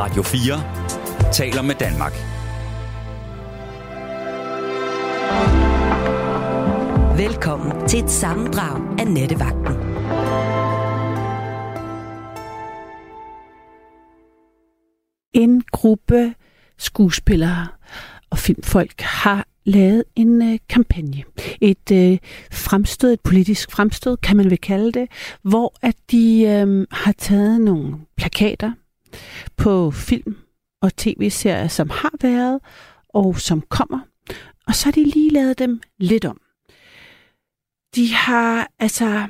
Radio 4 taler med Danmark. Velkommen til et sammendrag af Nettevagten. En gruppe skuespillere og filmfolk har lavet en øh, kampagne. Et øh, fremstød, et politisk fremstød, kan man vel kalde det, hvor at de øh, har taget nogle plakater på film og tv-serier, som har været og som kommer, og så har de lige lavet dem lidt om. De har altså,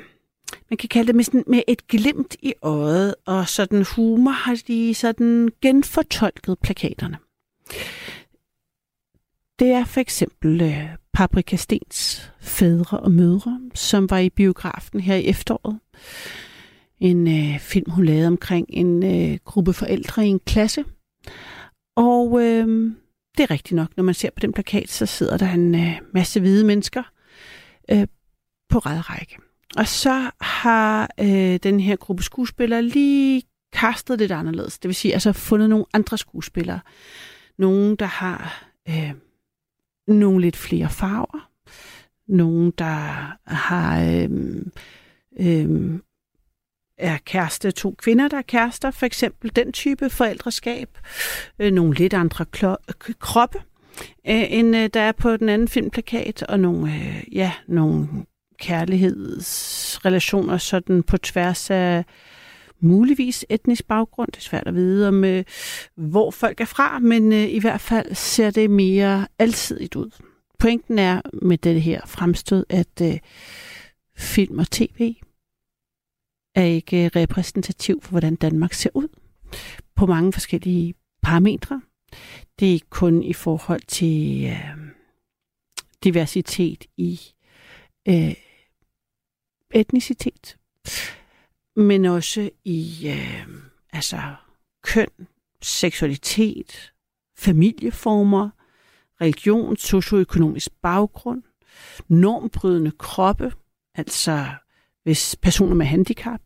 man kan kalde det med, sådan, med et glimt i øjet, og sådan humor har de sådan genfortolket plakaterne. Det er for eksempel øh, Paprika Stens fædre og mødre, som var i biografen her i efteråret. En øh, film, hun lavede omkring en øh, gruppe forældre i en klasse. Og øh, det er rigtigt nok, når man ser på den plakat, så sidder der en øh, masse hvide mennesker øh, på række. Og så har øh, den her gruppe skuespillere lige kastet lidt anderledes. Det vil sige, altså fundet nogle andre skuespillere. Nogle, der har øh, nogle lidt flere farver. Nogle, der har øh, øh, er kæreste to kvinder, der er kærester, for eksempel den type forældreskab. Øh, nogle lidt andre kroppe, øh, end øh, der er på den anden filmplakat, og nogle, øh, ja, nogle kærlighedsrelationer sådan på tværs af muligvis etnisk baggrund. Det er svært at vide om, øh, hvor folk er fra, men øh, i hvert fald ser det mere alsidigt ud. Pointen er med det her fremstød, at øh, film og tv er ikke øh, repræsentativ for, hvordan Danmark ser ud på mange forskellige parametre. Det er ikke kun i forhold til øh, diversitet i øh, etnicitet, men også i øh, altså køn, seksualitet, familieformer, religion, socioøkonomisk baggrund, normbrydende kroppe, altså hvis personer med handicap,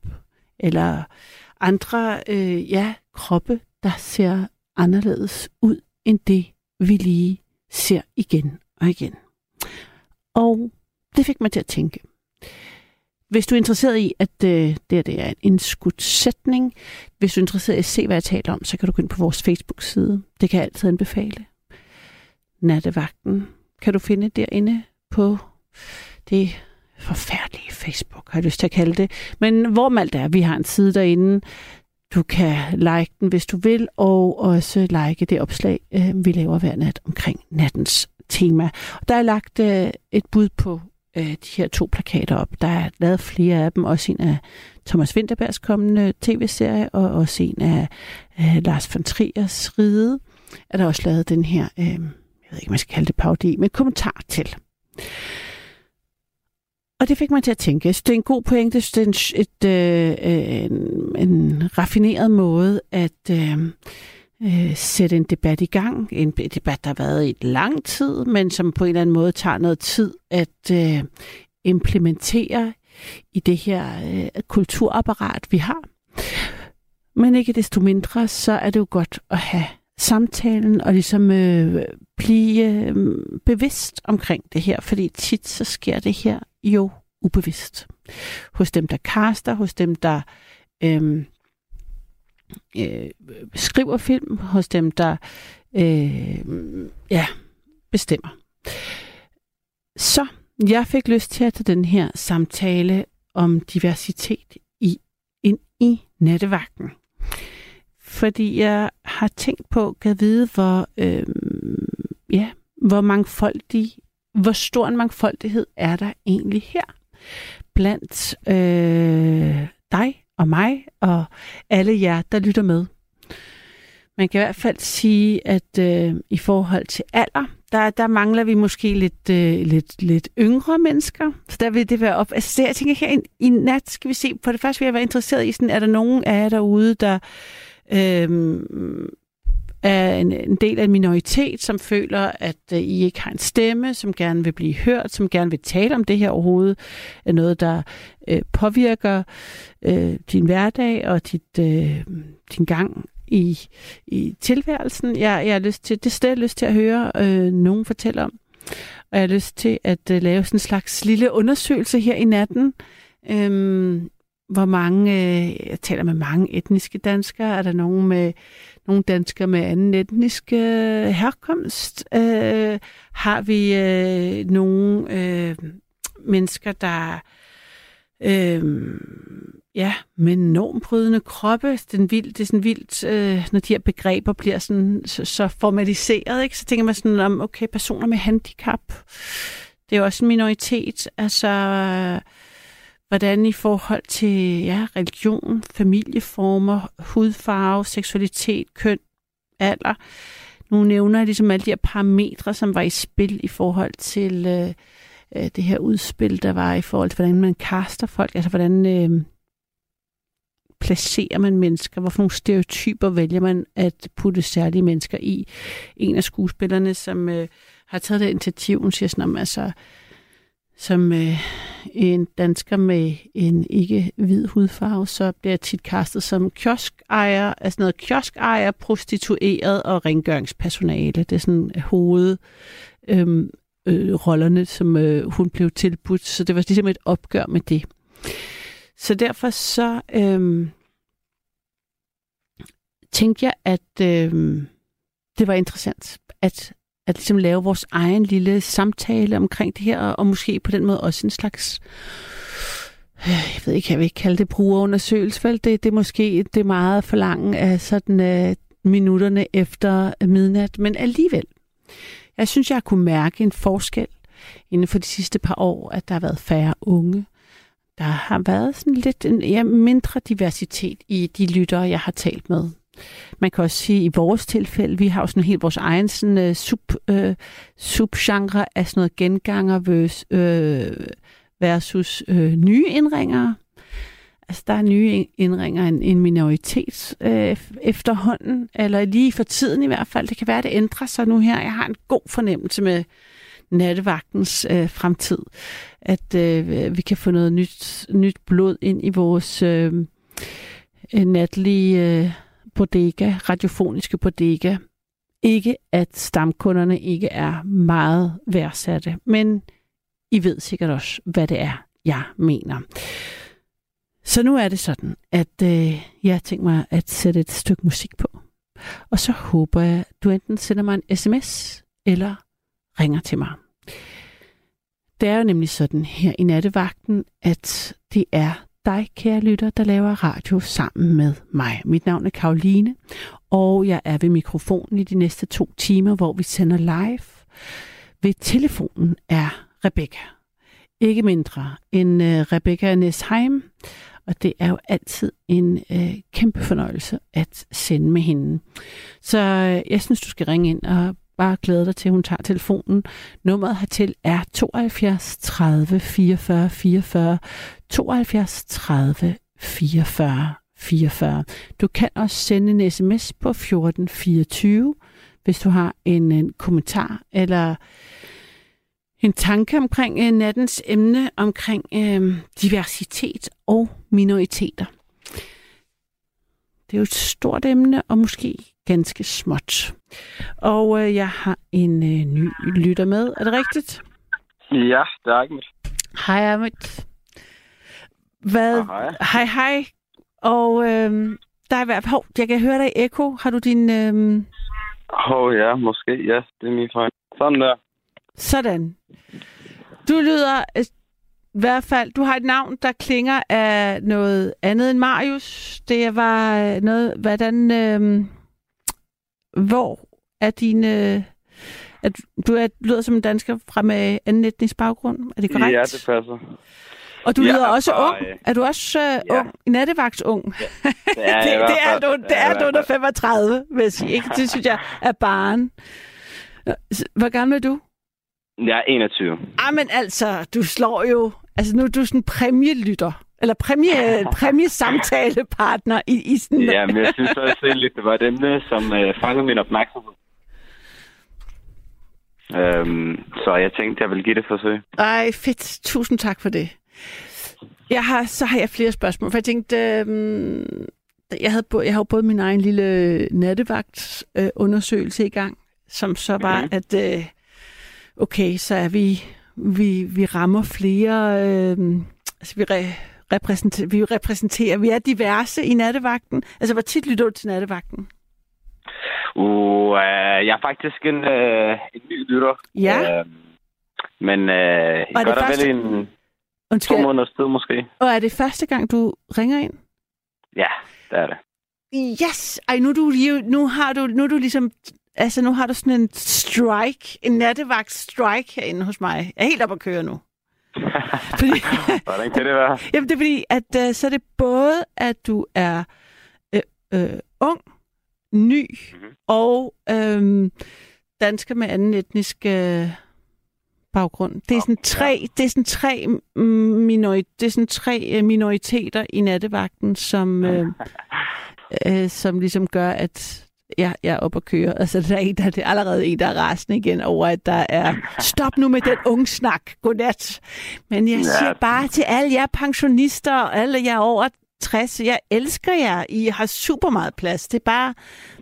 eller andre øh, ja, kroppe, der ser anderledes ud end det, vi lige ser igen og igen. Og det fik mig til at tænke. Hvis du er interesseret i, at øh, det, det er en indskudt sætning, hvis du er interesseret i at se, hvad jeg taler om, så kan du gå ind på vores Facebook-side. Det kan jeg altid anbefale. Nattevagten kan du finde derinde på det forfærdelige Facebook, har jeg lyst til at kalde det. Men hvor alt er, vi har en side derinde. Du kan like den, hvis du vil, og også like det opslag, øh, vi laver hver nat omkring nattens tema. Der er lagt øh, et bud på øh, de her to plakater op. Der er lavet flere af dem, også en af Thomas Winterbergs kommende tv-serie, og også en af Lars von Triers Ride. Er der også lavet den her, jeg ved ikke, man skal kalde det parodi, men kommentar til. Og det fik mig til at tænke, det er en god pointe, det er en, et, øh, øh, en, en raffineret måde at øh, øh, sætte en debat i gang. En debat, der har været i lang tid, men som på en eller anden måde tager noget tid at øh, implementere i det her øh, kulturapparat, vi har. Men ikke desto mindre, så er det jo godt at have samtalen og ligesom øh, blive øh, bevidst omkring det her, fordi tit så sker det her jo ubevidst. Hos dem, der kaster, hos dem, der øh, øh, skriver film, hos dem, der øh, ja, bestemmer. Så jeg fik lyst til at tage den her samtale om diversitet i, ind i nattevagten. Fordi jeg har tænkt på, kan vide, hvor, øh, ja, hvor mangfoldig, hvor stor en mangfoldighed er der egentlig her blandt øh, dig og mig og alle jer, der lytter med. Man kan i hvert fald sige, at øh, i forhold til alder, der, der mangler vi måske lidt, øh, lidt, lidt yngre mennesker. Så der vil det være op. Altså, det, jeg tænker her i, i nat, skal vi se, på det første vil jeg være interesseret i, sådan, er der nogen af jer derude, der øh, er en, en del af en minoritet, som føler, at øh, I ikke har en stemme, som gerne vil blive hørt, som gerne vil tale om det her overhovedet, er noget, der øh, påvirker øh, din hverdag og dit, øh, din gang i, i tilværelsen. Jeg, jeg har lyst til, det sted, jeg har lyst til at høre øh, nogen fortælle om. Og jeg har lyst til at øh, lave sådan en slags lille undersøgelse her i natten. Øhm, hvor mange, øh, jeg taler med mange etniske danskere, er der nogen med nogle danskere med anden etnisk øh, herkomst? Øh, har vi øh, nogle øh, mennesker, der øh, ja, med normbrydende kroppe. Den vild, det er sådan vildt, øh, når de her begreber bliver sådan, så, så formaliseret, ikke? så tænker man sådan om, okay, personer med handicap, det er jo også en minoritet. Altså, hvordan i forhold til ja, religion, familieformer, hudfarve, seksualitet, køn, alder. Nu nævner jeg ligesom alle de her parametre, som var i spil i forhold til øh, øh, det her udspil, der var i forhold til, hvordan man kaster folk, altså hvordan øh, placerer man mennesker, hvorfor nogle stereotyper vælger man at putte særlige mennesker i. En af skuespillerne, som øh, har taget det initiativ, hun siger sådan om, altså, som øh, en dansker med en ikke hvid hudfarve, så bliver jeg tit kastet som kioskejer, altså noget kioskejer, prostitueret og rengøringspersonale. Det er sådan øh, hoved øh, øh, rollerne, som øh, hun blev tilbudt. Så det var ligesom et opgør med det. Så derfor så øh, tænkte jeg, at øh, det var interessant at at ligesom lave vores egen lille samtale omkring det her, og måske på den måde også en slags, øh, jeg ved ikke, jeg vil ikke kalde det brugerundersøgelse, vel? Det, det er måske det er meget for langt af sådan uh, minutterne efter midnat, men alligevel. Jeg synes, jeg kunne mærke en forskel inden for de sidste par år, at der har været færre unge. Der har været sådan lidt en ja, mindre diversitet i de lyttere, jeg har talt med. Man kan også sige, at i vores tilfælde, vi har jo sådan helt vores egen sådan, uh, sub, uh, subgenre af sådan noget genganger øh, versus, uh, versus uh, nye indringere. Altså, der er nye indringer en, en minoritet øh, efterhånden, eller lige for tiden i hvert fald. Det kan være, at det ændrer sig nu her. Jeg har en god fornemmelse med nattevagtens øh, fremtid, at øh, vi kan få noget nyt, nyt blod ind i vores øh, natlige... øh, bodega, radiofoniske bodega. Ikke at stamkunderne ikke er meget værdsatte, men I ved sikkert også, hvad det er, jeg mener. Så nu er det sådan, at øh, jeg tænker mig at sætte et stykke musik på. Og så håber jeg, at du enten sender mig en sms eller ringer til mig. Det er jo nemlig sådan her i nattevagten, at det er dig, kære lytter, der laver radio sammen med mig. Mit navn er Karoline, og jeg er ved mikrofonen i de næste to timer, hvor vi sender live. Ved telefonen er Rebecca. Ikke mindre end øh, Rebecca Nesheim, og det er jo altid en øh, kæmpe fornøjelse at sende med hende. Så øh, jeg synes, du skal ringe ind og bare glæde dig til, at hun tager telefonen. Nummeret hertil er 72 30 44 44. 72 30 44 44. Du kan også sende en sms på 1424, hvis du har en, en kommentar eller en tanke omkring øh, nattens emne omkring øh, diversitet og minoriteter. Det er jo et stort emne, og måske ganske småt. Og øh, jeg har en øh, ny lytter med. Er det rigtigt? Ja, det er Ahmed. Hej Ahmed. Hvad? Ah, hej. Hej, hej. Og øh, der er hvert Hov, jeg kan høre dig i ekko. Har du din... Øh... Åh oh, ja, måske. Ja, det er min fejl. Sådan der. Sådan. Du lyder øh, i hvert fald, du har et navn, der klinger af noget andet end Marius. Det var øh, noget, hvordan... Øh, hvor er dine... At du er, lyder som en dansker fra med anden etnisk baggrund. Er det korrekt? Ja, det passer. Og du Jeg lyder er også fra, ung. øh, Er du også uh, ja. ung? Nattevagtsung? Det er, det, i hvert det er du, det er du under fald. 35, vil jeg sige. Ikke? Det synes jeg er barn. Hvor gammel er du? Jeg er 21. Ah, men altså, du slår jo... Altså, nu er du sådan en præmielytter. Eller præmie, præmiesamtalepartner i, i sådan... Ja, men jeg synes også lidt, det var et emne, som øh, fangede min opmærksomhed. Øhm, så jeg tænkte, jeg ville give det et forsøg. Ej, fedt. Tusind tak for det. Jeg har, så har jeg flere spørgsmål, for jeg tænkte, øhm, jeg havde, jeg har jo både min egen lille nattevagt øh, undersøgelse i gang, som så var, Mhm. at øh, okay, så er vi, vi, vi rammer flere, øh, altså vi, re, repræsenter, vi repræsenterer, vi er diverse i nattevagten. Altså, hvor tit lytter du til nattevagten? Uh, øh, jeg er faktisk en, øh, en ny lytter. Ja. Øh, men øh, er gør det der første- vel en to Undskyld, måneders tid måske. og er det første gang, du ringer ind? Ja, det er det. Yes! Ej, nu, du, nu har du, nu du ligesom, altså nu har du sådan en strike, en nattevagt strike herinde hos mig. Jeg er helt op at køre nu. Fordi, Hvordan kan det være? jamen, det er fordi, at uh, så er det både, at du er øh, øh, ung, ny Mhm. og øh, dansker med anden etnisk øh, baggrund. Det er sådan tre, det er sådan tre, minori, det er sådan tre øh, minoriteter i nattevagten, som, øh, øh, som ligesom gør, at jeg, jeg er oppe at køre. Altså, der er, en, der, det er allerede en, der er rasende igen over, at der er... Stop nu med den unge snak. Godnat. Men jeg Ja. siger bare til alle jer pensionister og alle jer over 60, jeg elsker jer. I har super meget plads. Det er bare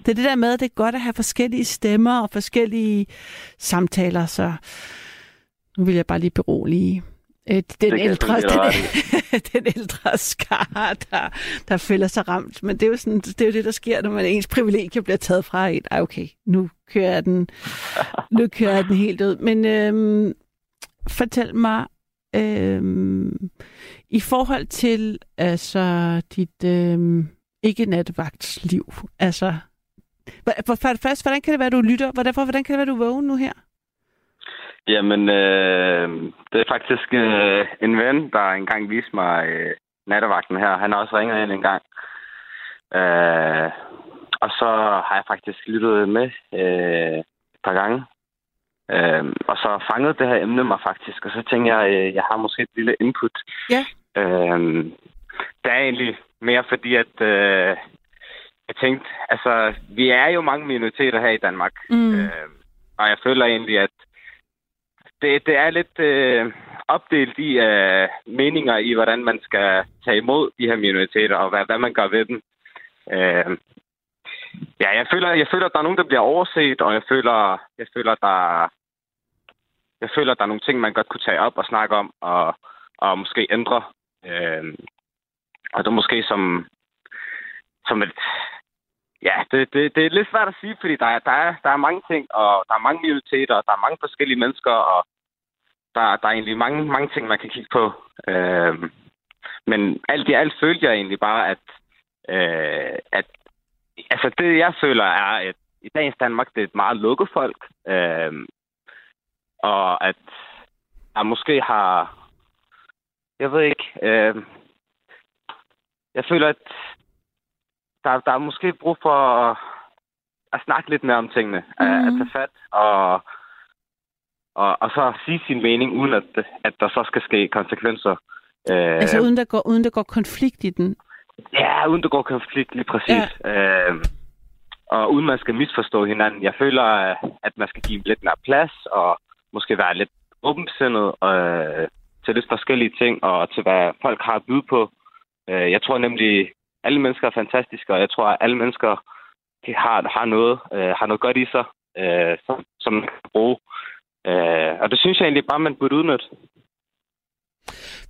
det, er det der med, at det er godt at have forskellige stemmer og forskellige samtaler. Så nu vil jeg bare lige berolige øh, den, ældre, den, den ældre skar, der, der føler sig ramt. Men det er, jo sådan, det er jo det, der sker, når man ens privilegier bliver taget fra en. Ej, okay, nu kører jeg den, nu kører jeg den helt ud. Men øhm, fortæl mig, øhm, i forhold til altså, dit øhm, ikke-nattevagtsliv, altså, for, for det første, hvordan kan det være, du lytter? Hvordan, for, hvordan kan det være, du vågen nu her? Jamen, øh, det er faktisk øh, en ven, der engang viste mig øh, nattevagten her. Han har også ringet ind en gang. Øh, og så har jeg faktisk lyttet med øh, et par gange. Øh, og så fangede det her emne mig faktisk, og så tænkte jeg, øh, jeg har måske et lille input. Ja. Øh, det er egentlig mere fordi, at øh, jeg tænkte, altså, vi er jo mange minoriteter her i Danmark. Mm. Øh, og jeg føler egentlig, at det, det er lidt øh, opdelt i øh, meninger i, hvordan man skal tage imod de her minoriteter, og hvad, hvad man gør ved dem. Øh, ja, jeg føler, jeg føler, at der er nogen, der bliver overset, og jeg føler, jeg føler, der, jeg føler, at der er nogle ting, man godt kunne tage op og snakke om, og, og måske ændre. Øh, og det er måske som, som et, Ja, det, det, det er lidt svært at sige, fordi der er, der, er, der er mange ting, og der er mange minoriteter, og der er mange forskellige mennesker, og der, der er egentlig mange, mange ting, man kan kigge på. Øhm, men alt i alt følte jeg egentlig bare, at, øh, at altså det, jeg føler, er, at i dagens Danmark, det er et meget lukket folk, øhm, og at jeg måske har, jeg ved ikke, øh, jeg føler, at der, der er måske brug for at, at snakke lidt mere om tingene. Mm. At, at tage fat og, og, og så sige sin mening, uden at, at der så skal ske konsekvenser. Øh, Altså uden der, går, uden der går konflikt i den. Ja, uden der går konflikt lige præcis. Ja. Øh, og uden man skal misforstå hinanden. Jeg føler, at man skal give lidt mere plads, og måske være lidt åbensindet øh, til lidt forskellige ting, og til hvad folk har at byde på. Øh, jeg tror nemlig, alle mennesker er fantastiske, og jeg tror, at alle mennesker de har, har, noget, øh, har noget godt i sig, øh, som, som man kan bruge. Øh, og det synes jeg egentlig bare, man burde udnytte.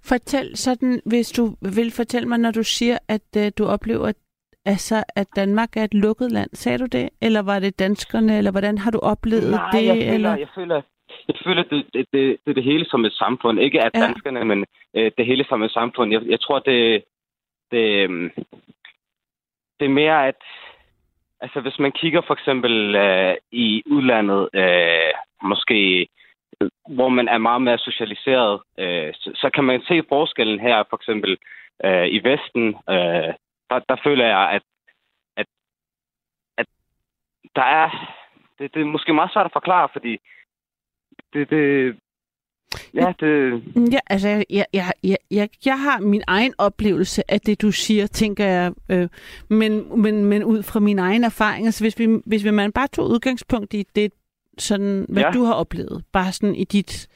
Fortæl sådan, hvis du vil fortælle mig, når du siger, at øh, du oplever, altså, at Danmark er et lukket land. Sagde du det? Eller var det danskerne? Eller hvordan har du oplevet Nej, det? jeg føler, eller? jeg føler, jeg føler det, det, det, det det hele som et samfund. Ikke at Ja. danskerne, men øh, det hele som et samfund. Jeg, jeg tror, det, det, øhm, det er mere, at altså, hvis man kigger for eksempel øh, i udlandet, øh, måske hvor man er meget mere socialiseret, øh, så, så kan man se forskellen her, for eksempel øh, i Vesten. Øh, der, der føler jeg, at, at, at der er... Det, det er måske meget svært at forklare, fordi det, det, ja, det, Ja, altså, jeg, jeg, jeg, jeg, jeg har min egen oplevelse af det, du siger, tænker jeg. Øh, men, men, men ud fra min egen erfaring, altså hvis, vi, hvis vi man bare tog udgangspunkt i det, sådan, hvad ja. Du har oplevet, bare sådan i dit...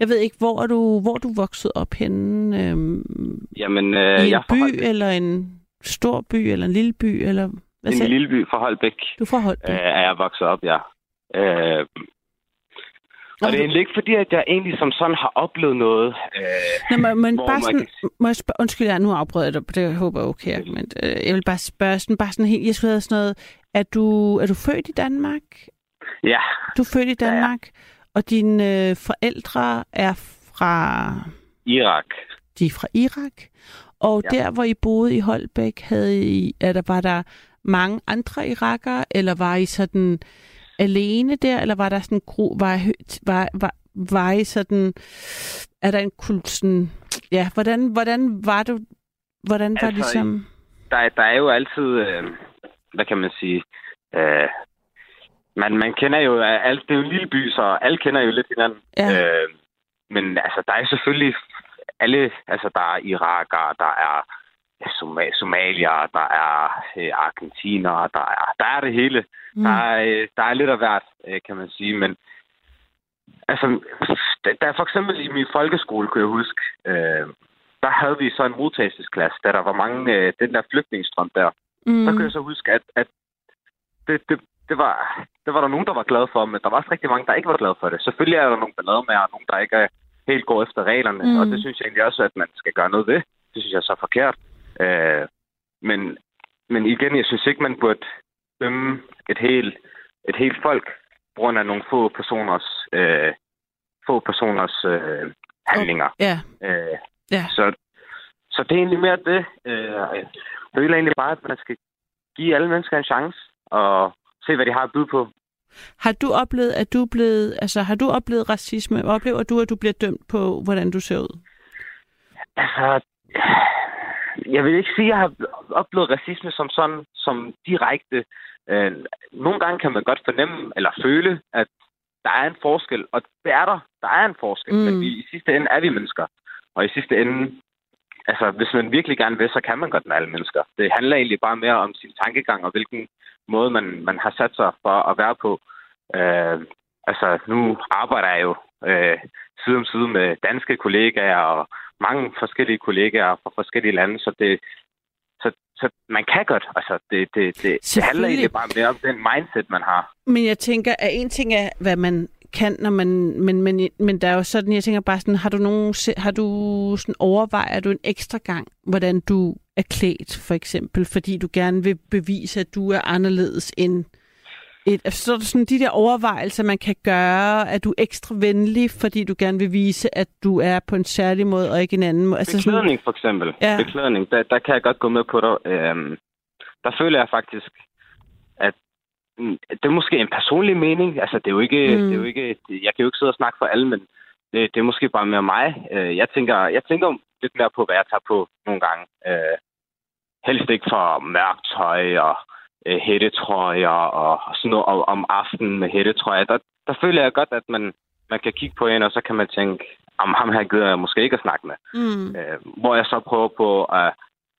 Jeg ved ikke, hvor er du, hvor er du vokset op henne? Øhm, jamen, I øh, en jeg by forholdt, eller en... stor by eller en lille by? Eller, hvad en lille by fra Holbæk Du er fra Holbæk. øh, er jeg vokset op, ja. Øh, og det er ikke fordi, at jeg egentlig som sådan har oplevet noget. Øh, Nå, men, men bare sådan, kan- må jeg spørge, undskyld, jeg nu afbryder jeg dig, det håber jeg okay, men øh, jeg vil bare spørge sådan, bare sådan helt, jeg skulle have sådan noget, er du, er du født i Danmark? ja, Du er født i Ja, ja. Danmark, og dine øh, forældre er fra, Irak. de er fra Irak, og Ja. der, hvor I boede i Holbæk, havde I, er der, var der mange andre irakere, eller var I sådan alene der, eller var der sådan en gru, var, var, var, var I sådan, er der en kult sådan, ja, hvordan, hvordan var du, hvordan var Altså, ligesom, Der, der er jo altid, øh, hvad kan man sige, øh, man, man kender jo, alt, det er jo en lille by, så alle kender jo lidt hinanden. Ja. Øh, men altså, der er selvfølgelig alle, altså der er irakere, der er Soma- somalier, der er øh, argentinere, der er, der er det hele. mm, Der, er, øh, der er lidt af hvert, øh, kan man sige, men altså, der, er for eksempel i min folkeskole, kunne jeg huske, øh, der havde vi så en modtagelsesklasse, da der var mange, øh, den der flygtningestrøm der. mm, Der kan jeg så huske, at, at det, det, det, var, det var der nogen, der var glade for, men der var også rigtig mange, der ikke var glade for det. Selvfølgelig er der nogle ballade med, og nogen, der ikke er helt går efter reglerne, mm. og det synes jeg egentlig også, at man skal gøre noget ved. Det synes jeg er så forkert. Øh, men, men igen, jeg synes ikke, man burde dømme et helt, et helt folk på grund af nogle få personers, øh, få personers øh, handlinger. ja, Øh, Ja. så, så det er egentlig mere det. Øh, jeg føler egentlig bare, at man skal give alle mennesker en chance og se, hvad de har at byde på. har du oplevet, at du er blevet, altså har du oplevet racisme, oplever du, at du bliver dømt på, hvordan du ser ud? Altså, jeg vil ikke sige, at jeg har oplevet racisme som sådan, som direkte. Øh, nogle gange kan man godt fornemme eller føle, at der er en forskel, og det er der. Der er en forskel, mm. Men vi, i sidste ende er vi mennesker. Og i sidste ende, altså hvis man virkelig gerne vil, så kan man godt med alle mennesker. Det handler egentlig bare mere om sin tankegang og hvilken måde, man, man har sat sig for at være på. Øh, altså, nu arbejder jeg jo øh, side om side med danske kollegaer og mange forskellige kollegaer fra forskellige lande, så det så, så man kan godt. Altså, det, det, det, det handler egentlig bare mere om den mindset, man har. Men jeg tænker, at en ting er, hvad man kan, når man, men, men, men der er jo sådan, jeg tænker bare sådan, har du nogen, har du sådan, overvejer du en ekstra gang, hvordan du er klædt, for eksempel, fordi du gerne vil bevise, at du er anderledes end et, så er der sådan de der overvejelser, man kan gøre, at du er ekstra venlig, fordi du gerne vil vise, at du er på en særlig måde, og ikke en anden måde. Altså sådan, Beklædning for eksempel. Ja. Beklædning, der, der kan jeg godt gå med på dig. Øhm, der føler jeg faktisk, at mm, det er måske en personlig mening. Altså, det er jo ikke, Mm. mm. det er jo ikke jeg kan jo ikke sidde og snakke for alle, men det, det er måske bare mere mig. Øh, jeg tænker, jeg tænker lidt mere på, hvad jeg tager på nogle gange. Øh, helst ikke for mørkt tøj og øh, hættetrøjer og, og sådan noget om, om aftenen med hættetrøjer. Der, der føler jeg godt, at man, man kan kigge på en, og så kan man tænke, om ham her gider jeg måske ikke at snakke med. mm, Øh, hvor jeg så prøver på at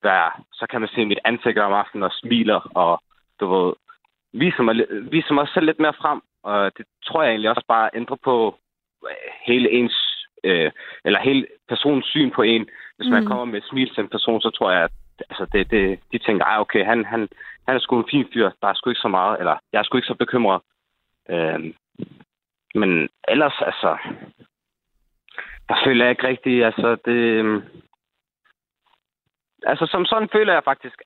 være, så kan man se mit ansigt om aftenen og smiler, og du ved, viser mig, viser mig selv lidt mere frem. Og det tror jeg egentlig også bare ændrer på øh, hele ens, øh, eller hele personens syn på en. Hvis man Mm. kommer med et smil til en person, så tror jeg, at altså det, det, de tænker, ej okay, han, han, han er sgu en fin fyr, der er sgu ikke så meget, eller jeg er sgu ikke så bekymret. Øh, men ellers, altså, der føler jeg ikke rigtigt, altså det... Øhm, altså som sådan føler jeg faktisk,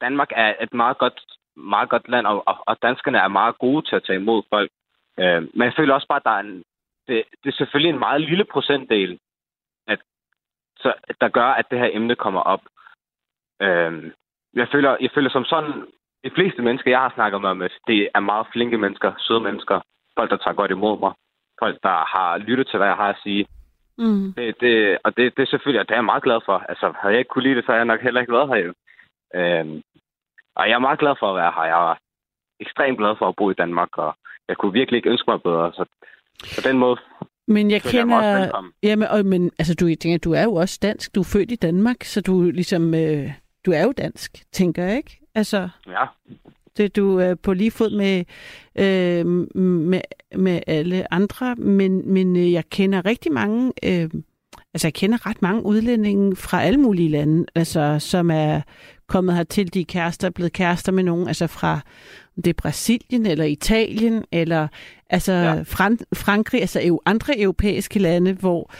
Danmark er et meget godt, meget godt land, og, og, og danskerne er meget gode til at tage imod folk. Øh, men jeg føler også bare, at der er en, det, det er selvfølgelig en meget lille procentdel, at, så, der gør, at det her emne kommer op. Øh, jeg, føler, jeg føler som sådan, de fleste mennesker, jeg har snakket med, det er meget flinke mennesker, søde mennesker, folk, der tager godt imod mig, folk, der har lyttet til, hvad jeg har at sige. mm. Det, det, og det, det er selvfølgelig, og det er jeg meget glad for. Altså, havde jeg ikke kunne lide det, så havde jeg nok heller ikke været her jo. Øhm, og jeg er meget glad for at være her. Jeg er ekstremt glad for at bo i Danmark, og jeg kunne virkelig ikke ønske mig bedre. Så på den måde Men jeg jeg også kender... velkommen. Jamen, og, men altså, du, jeg tænker, du er jo også dansk. Du er født i Danmark, så du er ligesom... Øh, du er jo dansk, tænker jeg, ikke? Altså, Ja, det, du er på lige fod med, øh, med, med alle andre, men, men øh, jeg kender rigtig mange øh, Altså, jeg kender ret mange udlændinge fra alle mulige lande, altså, som er kommet hertil, de er kærester, er blevet kærester med nogen, altså fra det er Brasilien eller Italien, eller altså ja. Fran- Frankrig, altså jo andre europæiske lande, hvor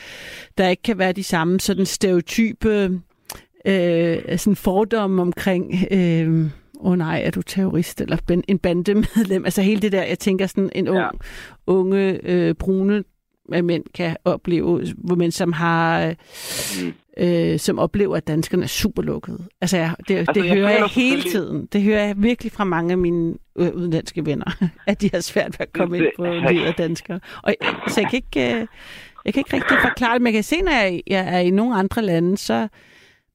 der ikke kan være de samme sådan stereotype øh, sådan fordomme omkring, øh, åh oh nej, er du terrorist eller en bandemedlem? Altså hele det der, jeg tænker sådan en ung, ja. unge, øh, brune mænd kan opleve, hvor mænd som har mm. øh, som oplever, at danskerne er super lukkede. Altså, jeg, det, altså, det jeg hører jeg hele tiden. Det hører jeg virkelig fra mange af mine øh, udenlandske venner, at de har svært ved at komme det, ind på livet af danskere. Og, så jeg kan ikke, øh, jeg kan ikke rigtig forklare det, men jeg kan se, når jeg, jeg er i nogle andre lande, så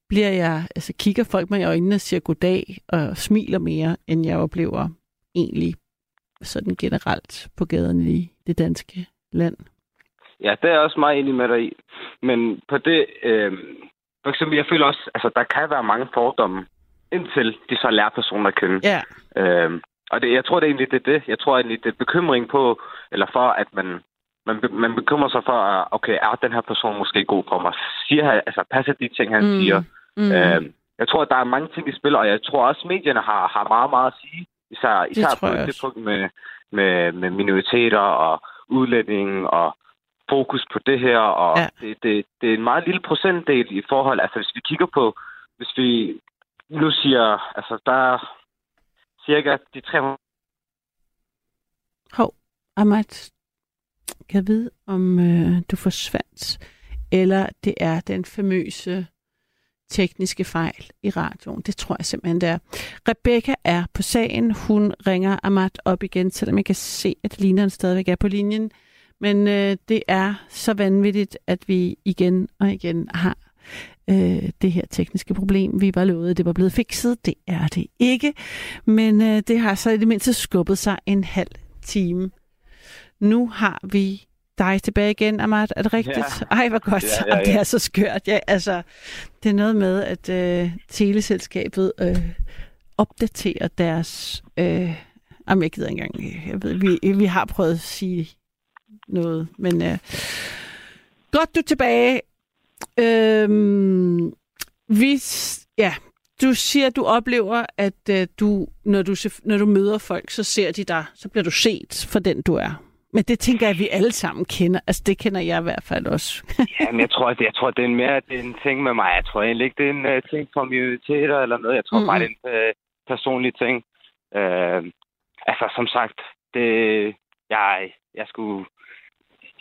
bliver jeg, altså kigger folk mig i øjnene og siger goddag og smiler mere, end jeg oplever egentlig sådan generelt på gaden i det danske land. Ja, det er jeg også meget enig med dig i. Men på det, øh, for eksempel, jeg føler også, altså der kan være mange fordomme, indtil de så lærer personer at kende. Ja. Øh, og det, jeg tror det er egentlig, det er det. Jeg tror egentlig, det er bekymring på, eller for, at man, man, man bekymrer sig for, okay, er den her person måske god for mig? Siger han, altså passer de ting, han mm. siger? Mm. Øh, jeg tror, at der er mange ting i spil, og jeg tror også, at medierne har, har meget, meget at sige. Især, især på det punkt med, med, med minoriteter og udlænding og fokus på det her, og ja. det, det, det er en meget lille procentdel i forhold, altså hvis vi kigger på, hvis vi nu siger, altså der er cirka de 300... Hov, Amat, kan vide, om øh, du forsvandt, eller det er den famøse tekniske fejl i radioen. Det tror jeg simpelthen, det er. Rebecca er på sagen. Hun ringer Amat op igen, selvom jeg kan se, at Lina stadigvæk er på linjen. Men øh, det er så vanvittigt, at vi igen og igen har øh, det her tekniske problem. Vi var lovet, at det var blevet fikset. Det er det ikke. Men øh, det har så i det mindste skubbet sig en halv time. Nu har vi dig tilbage igen, Amat. Er det rigtigt? Ja. Ej, hvor godt. Ja, ja, ja. Det er så skørt. Ja, altså, det er noget med, at øh, teleselskabet øh, opdaterer deres... Øh, jamen, jeg gider ikke engang. Jeg ved, vi, vi har prøvet at sige noget. Men øh, godt, du er tilbage. Øhm, hvis, ja, du siger, at du oplever, at øh, du, når du, når du møder folk, så ser de dig, så bliver du set for den, du er. Men det tænker jeg, at vi alle sammen kender. Altså, det kender jeg i hvert fald også. ja, men jeg tror, jeg tror, det er mere det er en ting med mig. Jeg tror egentlig ikke, det er en uh, ting for minoriteter eller noget. Jeg tror mm. bare, det er en uh, personlig ting. Uh, altså, som sagt, det, jeg, jeg skulle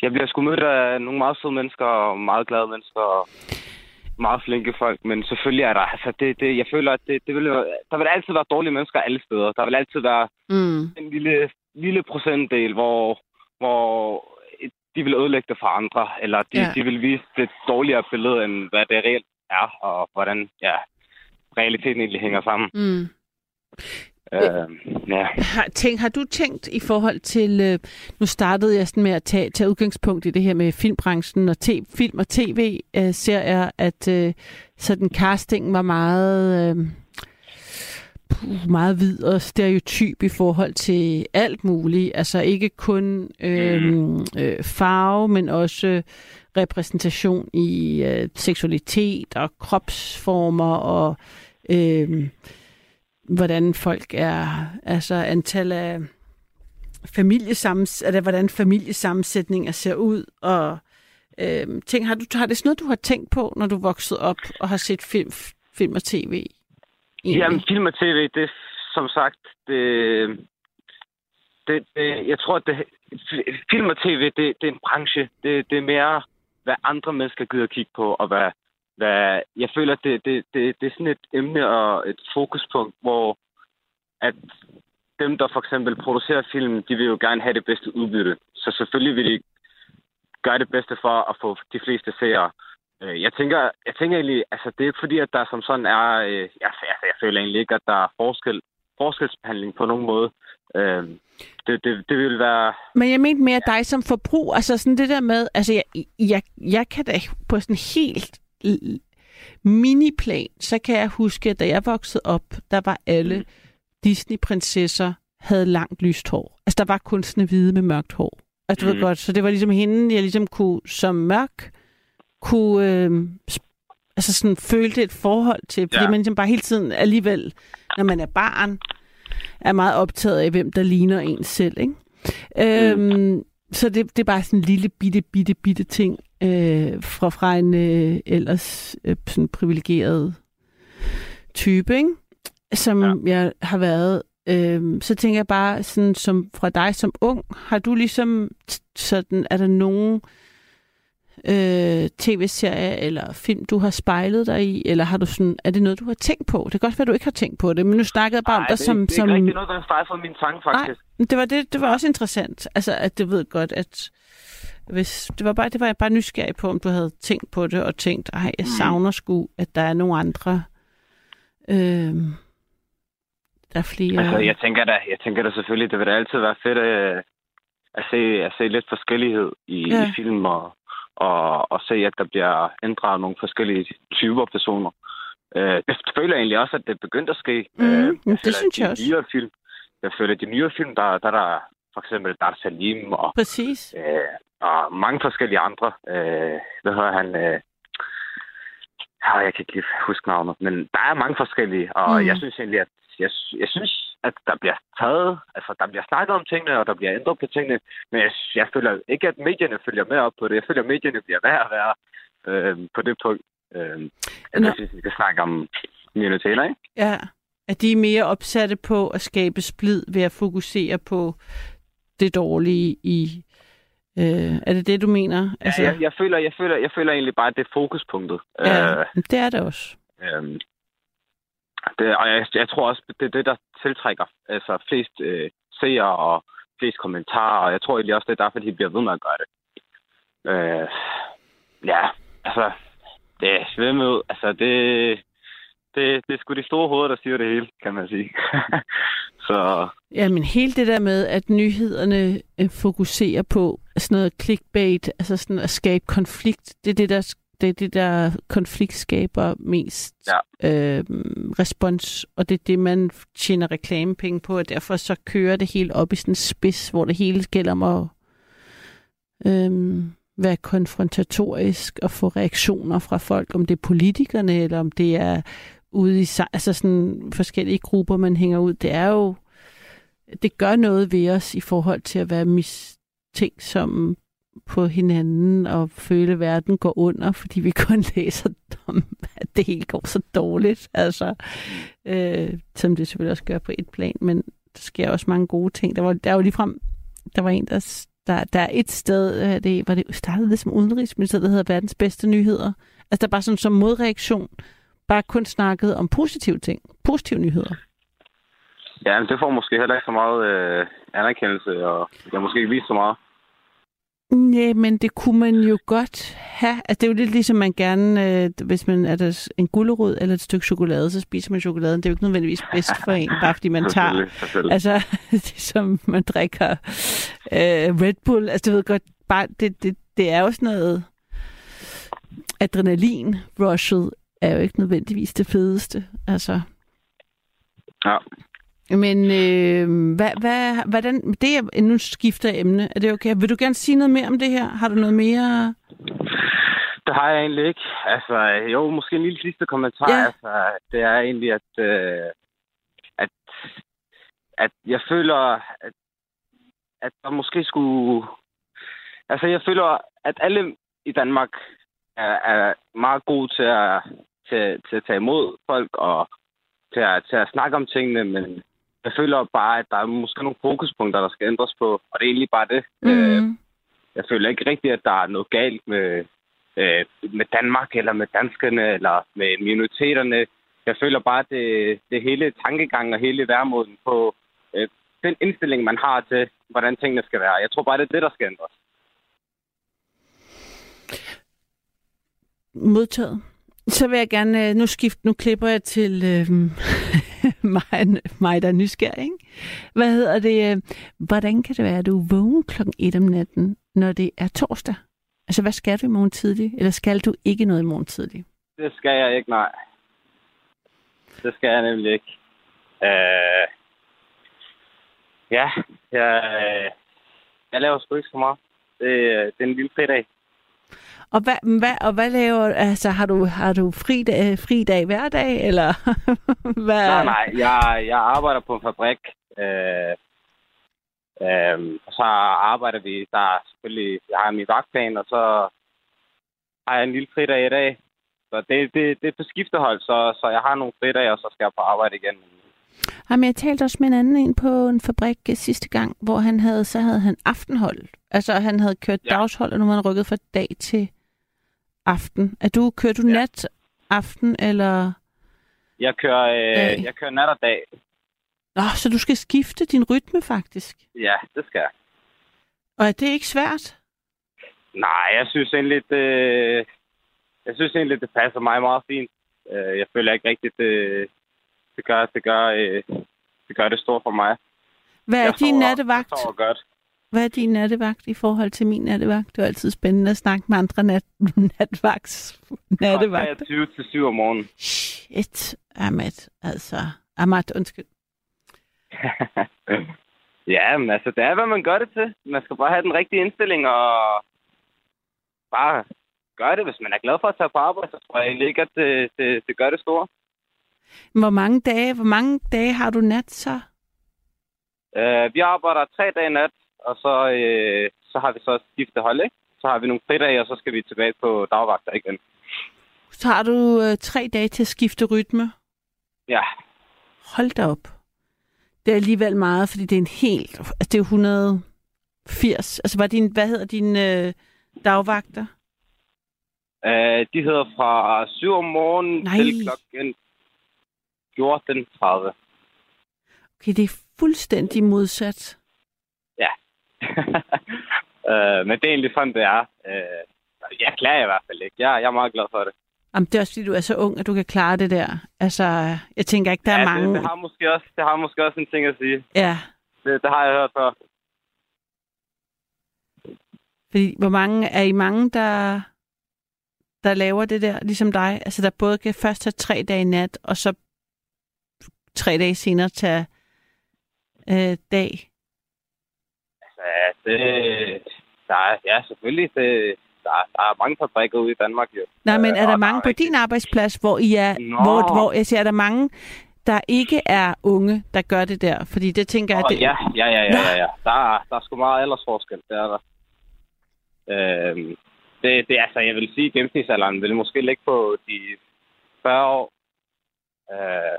jeg bliver sgu mødt af nogle meget søde mennesker og meget glade mennesker og meget flinke folk, men selvfølgelig er der, altså det, det, jeg føler, at det, det vil, der vil altid være dårlige mennesker alle steder. Der vil altid være mm. en lille, lille procentdel, hvor, hvor de vil ødelægge det for andre, eller de, ja. de vil vise det dårligere billede, end hvad det reelt er, og hvordan ja, realiteten egentlig hænger sammen. Mm. Øh, ja. Har, tænk, har du tænkt i forhold til, øh, nu startede jeg sådan med at tage, tage udgangspunkt i det her med filmbranchen og te, film og tv-serier, øh, at øh, sådan casting var meget... Øh, meget hvid og stereotyp i forhold til alt muligt. Altså ikke kun øh, øh, farve, men også repræsentation i øh, seksualitet og kropsformer og øh, hvordan folk er, altså antal af familiesammens, eller hvordan familiesammensætninger ser ud, og øh, ting, har, du, har det sådan noget, du har tænkt på, når du voksede op og har set film, film og tv? Egentlig? Jamen, film og tv, det som sagt, det, det, det, jeg tror, det, film og tv, det, det er en branche. Det, det er mere, hvad andre mennesker gider kigge på, og hvad, hvad, jeg føler, det, det, det, det er sådan et emne og et fokuspunkt, hvor at dem, der for eksempel producerer film, de vil jo gerne have det bedste udbytte. Så selvfølgelig vil de gøre det bedste for at få de fleste seere. Øh, jeg tænker, jeg tænker egentlig, altså det er ikke fordi, at der som sådan er, øh, jeg, altså, jeg føler egentlig ikke, at der er forskel, forskelsbehandling på nogen måde. Øh, det, det, det vil være... Men jeg mente mere dig som forbrug, altså sådan det der med, altså jeg, jeg, jeg kan da på sådan helt miniplan, så kan jeg huske, at da jeg voksede op, der var alle mm. Disney-prinsesser havde langt lyst hår. Altså, der var kun hvide med mørkt hår. Altså, du mm. ved godt, så det var ligesom hende, jeg ligesom kunne som mørk kunne øh, altså sådan føle det et forhold til, fordi Ja. man ligesom bare hele tiden alligevel, når man er barn, er meget optaget af, hvem der ligner en selv, ikke? Øhm, så det, det er bare sådan en lille bitte, bitte, bitte ting øh, fra, fra en øh, ellers øh, sådan privilegeret type, ikke? som ja. jeg har været. Øh, så tænker jeg bare, sådan som fra dig som ung, har du ligesom sådan, er der nogen øh, tv-serie eller film, du har spejlet dig i, eller har du sådan, er det noget, du har tænkt på? Det kan godt være, du ikke har tænkt på det, men nu snakkede jeg bare om Nej, dig som... det er som ikke rigtig noget, der er fra min sang, faktisk. men det var, det, det var også interessant. Altså, at det ved godt, at hvis, det var bare, det var jeg bare nysgerrig på, om du havde tænkt på det, og tænkt, ej, jeg savner sgu, at der er nogle andre, øh, der er flere... Altså, jeg tænker da, jeg tænker da selvfølgelig, det vil da altid være fedt øh, at, se, at se lidt forskellighed i, ja. i film, og, og, og se, at der bliver ændret nogle forskellige typer personer. Øh, det føler jeg egentlig også, at det er begyndt at ske. Mhm, Øh, det føler, synes jeg de også. Nyere film, jeg føler, at de nyere film, der, der er der for eksempel Dar Salim og, Præcis. øh, og mange forskellige andre. Øh, hvad hedder han? Øh, jeg kan ikke huske navnet, men der er mange forskellige, og Mhm. mm. jeg synes egentlig, at jeg, jeg synes, at der bliver taget, altså der bliver snakket om tingene, og der bliver ændret på tingene, men jeg, jeg føler ikke, at medierne følger med op på det. Jeg føler, at medierne bliver værre og værre øh, på det punkt. Øh, altså, hvis vi skal snakke om minoriteter, ikke? Ja, at de er mere opsatte på at skabe splid ved at fokusere på det dårlige i... Øh, er det det, du mener? Altså, jeg, jeg, føler, jeg, føler, jeg føler egentlig bare, at det er fokuspunktet. ja, Øh, det er det også. Øhm, det, og jeg, jeg tror også, det er det, der tiltrækker altså, flest øh, seere og flest kommentarer, og jeg tror egentlig også, det er derfor, de bliver ved med at gøre det. Øh, ja, altså, det er svømme. Altså, det, det, det er sgu de store hoveder, der siger det hele, kan man sige. Så Ja, men hele det der med, at nyhederne øh, fokuserer på sådan noget clickbait, altså sådan at skabe konflikt, det er det, der, det, er det, der konflikt skaber mest ja. øh, respons, og det er det, man tjener reklamepenge på, og derfor så kører det helt op i sådan en spids, hvor det hele gælder om at øh, være konfrontatorisk og få reaktioner fra folk, om det er politikerne, eller om det er ude i altså sådan forskellige grupper, man hænger ud. Det er jo det gør noget ved os i forhold til at være mistænksomme på hinanden og føle, at verden går under, fordi vi kun læser om, at det hele går så dårligt. Altså, øh, som det selvfølgelig også gør på et plan, men der sker også mange gode ting. Der var, der var ligefrem, der var en, der, der, der er et sted, øh, det, var det startede det som udenrigsminister, der hedder verdens bedste nyheder. Altså, der er bare sådan som modreaktion, bare kun snakket om positive ting, positive nyheder. ja, men det får måske heller ikke så meget øh, anerkendelse, og jeg måske ikke vist så meget. Nej, men det kunne man jo godt have. Altså, det er jo lidt ligesom man gerne, øh, hvis man er der en gulerod eller et stykke chokolade, så spiser man chokoladen. Det er jo ikke nødvendigvis bedst for en, bare fordi man tager... Altså, det som man drikker øh, Red Bull. Altså, du ved godt, bare, det, det, det er jo sådan noget... Adrenalin-rushet er jo ikke nødvendigvis det fedeste. Altså, Ja. Men øh, hvad, hvad, hvordan, det er, nu skifter emne. Er det okay? Vil du gerne sige noget mere om det her? Har du noget mere? Det har jeg egentlig ikke. Altså, jo, måske en lille sidste kommentar. Ja. Altså, det er egentlig, at, øh, at, at jeg føler, at, at der måske skulle... Altså, jeg føler, at alle i Danmark er, er meget gode til at, til, til at tage imod folk og til at, til at snakke om tingene, men jeg føler bare, at der er måske nogle fokuspunkter, der skal ændres på, og det er egentlig bare det. Øh, Mm. jeg føler ikke rigtigt, at der er noget galt med, øh, med Danmark, eller med danskerne, eller med minoriteterne. Jeg føler bare, at det, det hele tankegangen og hele værmåden på øh, den indstilling, man har til, hvordan tingene skal være. Jeg tror bare, det er det, der skal ændres. Modtaget. Så vil jeg gerne, øh, nu skifte, nu klipper jeg til øh, mig, mig, der er nysgerrig. Ikke? Hvad hedder det? Øh, hvordan kan det være, at du er vågen klokken 1 om natten, når det er torsdag? Altså, hvad skal du i morgen tidlig? Eller skal du ikke noget i morgen tidlig? Det skal jeg ikke, nej. Det skal jeg nemlig ikke. Øh, ja, jeg, øh, jeg laver sgu ikke så meget. Det, øh, det er en lille fredag. Og hvad, hvad, og hvad laver altså har du har du fri dag, fri dag hver dag eller hvad? Nej, nej, jeg, jeg arbejder på en fabrik. Øh, øh, så arbejder vi, der er selvfølgelig, jeg har min vagtplan, og så har jeg en lille fridag i dag. Så det, det, det er på skiftehold, så, så jeg har nogle fridage, og så skal jeg på arbejde igen. Jamen, jeg talte også med en anden en på en fabrik øh, sidste gang, hvor han havde, så havde han aftenhold. Altså, han havde kørt ja. dagshold, og nu var han rykket fra dag til aften. Er du, kører du ja. nat, aften, eller... Jeg kører, øh, jeg kører nat og dag. Nå, så du skal skifte din rytme, faktisk? Ja, det skal jeg. Og er det ikke svært? Nej, jeg synes egentlig, det, jeg synes egentlig, det passer mig meget fint. Øh, jeg føler ikke rigtigt, det, det gør, det gør, øh, det gør det stort for mig. Hvad er jeg din sover, nattevagt? Jeg sover godt. Hvad er din nattevagt i forhold til min nattevagt? Det er altid spændende at snakke med andre nat, nattevagts nattevagter. 23 til 7 om morgenen. Shit, Ahmed. Altså, Ahmad, undskyld. ja, men altså, det er, hvad man gør det til. Man skal bare have den rigtige indstilling, og bare gøre det. Hvis man er glad for at tage på arbejde, så tror jeg egentlig ikke, at det, det, det gør det store. Hvor mange dage, hvor mange dage har du nat så? Uh, vi arbejder tre dage nat, og så, uh, så har vi så skiftet hold, ikke? Så har vi nogle fridage, og så skal vi tilbage på dagvagter igen. Så har du uh, tre dage til at skifte rytme? Ja. Hold da op. Det er alligevel meget, fordi det er en helt... Altså, det er 180. Altså, hvad, din, hvad hedder dine uh, dagvagter? Uh, de hedder fra 7 om morgenen Nej. til klokken 14.30. Okay, det er fuldstændig modsat. Uh, men det er egentlig sådan, det er. Uh, jeg klager i hvert fald ikke. Jeg, jeg er meget glad for det. Jamen, det er også fordi, du er så ung, at du kan klare det der. Altså, jeg tænker ikke, der ja, er mange... Det, det, har måske også, det har måske også en ting at sige. Ja, Det, det har jeg hørt før. fordi hvor mange... Er I mange, der, der laver det der, ligesom dig? Altså, der både kan først tage tre dage nat, og så tre dage senere tage øh, dag. Det, der er, ja, selvfølgelig. Det, der, er- der er mange fabrikker ude i Danmark, jo. Nej, men er der og mange på rigtig- din arbejdsplads, hvor I er... Nå. Hvor, hvor, jeg siger, er der mange, der ikke er unge, der gør det der? Fordi det tænker jeg... Det, ja, ja, ja, ja, ja, ja. Der, er, der er sgu meget aldersforskel, det er der. Øhm, det, det, altså, jeg vil sige, at gennemsnitsalderen vil måske ligge på de 40 år. Øh,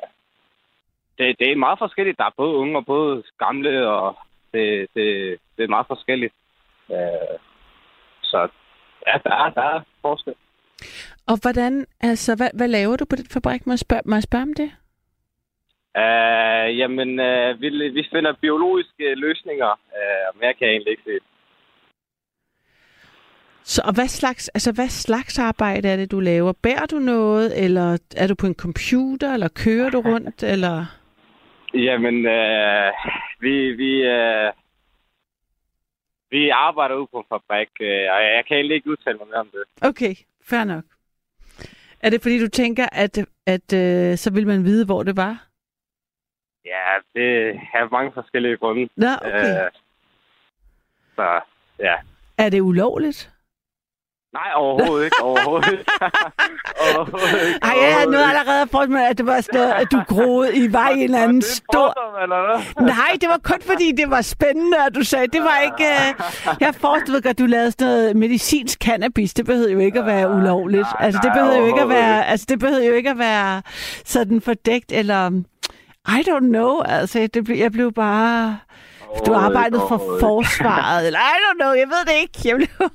det, det er meget forskelligt. Der er både unge og både gamle, og det, det, det er meget forskelligt. Øh, så ja, der er, der er forskel. Og hvordan... Altså, hvad, hvad laver du på den fabrik? Må jeg spørge, må jeg spørge om det? Øh, jamen, øh, vi, vi finder biologiske løsninger. Øh, mere kan jeg egentlig ikke se. Så, og hvad slags, altså, hvad slags arbejde er det, du laver? Bærer du noget, eller er du på en computer, eller kører du rundt, eller... Jamen, øh, vi, vi, øh, vi arbejder ude på en fabrik, øh, og jeg kan egentlig ikke udtale mig mere om det. Okay, fair nok. Er det fordi, du tænker, at, at øh, så vil man vide, hvor det var? Ja, det er mange forskellige grunde. Nå, okay. Øh, så ja. Er det ulovligt? Nej, overhovedet ikke. Overhovedet ikke. overhovedet ikke. Ej, jeg havde noget allerede for mig, at det var sådan noget, at du groede i vej i en eller anden stor... Nej, det var kun fordi, det var spændende, at du sagde, det var ikke... Øh... Jeg forestillede godt, at du lavede sådan noget medicinsk cannabis. Det behøvede jo ikke at være ulovligt. nej, Altså, det behøvede jo ikke at være... Altså, det behøvede jo ikke at være sådan fordækt, eller... I don't know, altså, det blev, jeg blev bare... Du arbejdede for forsvaret, eller I don't know, jeg ved det ikke. Jeg blev...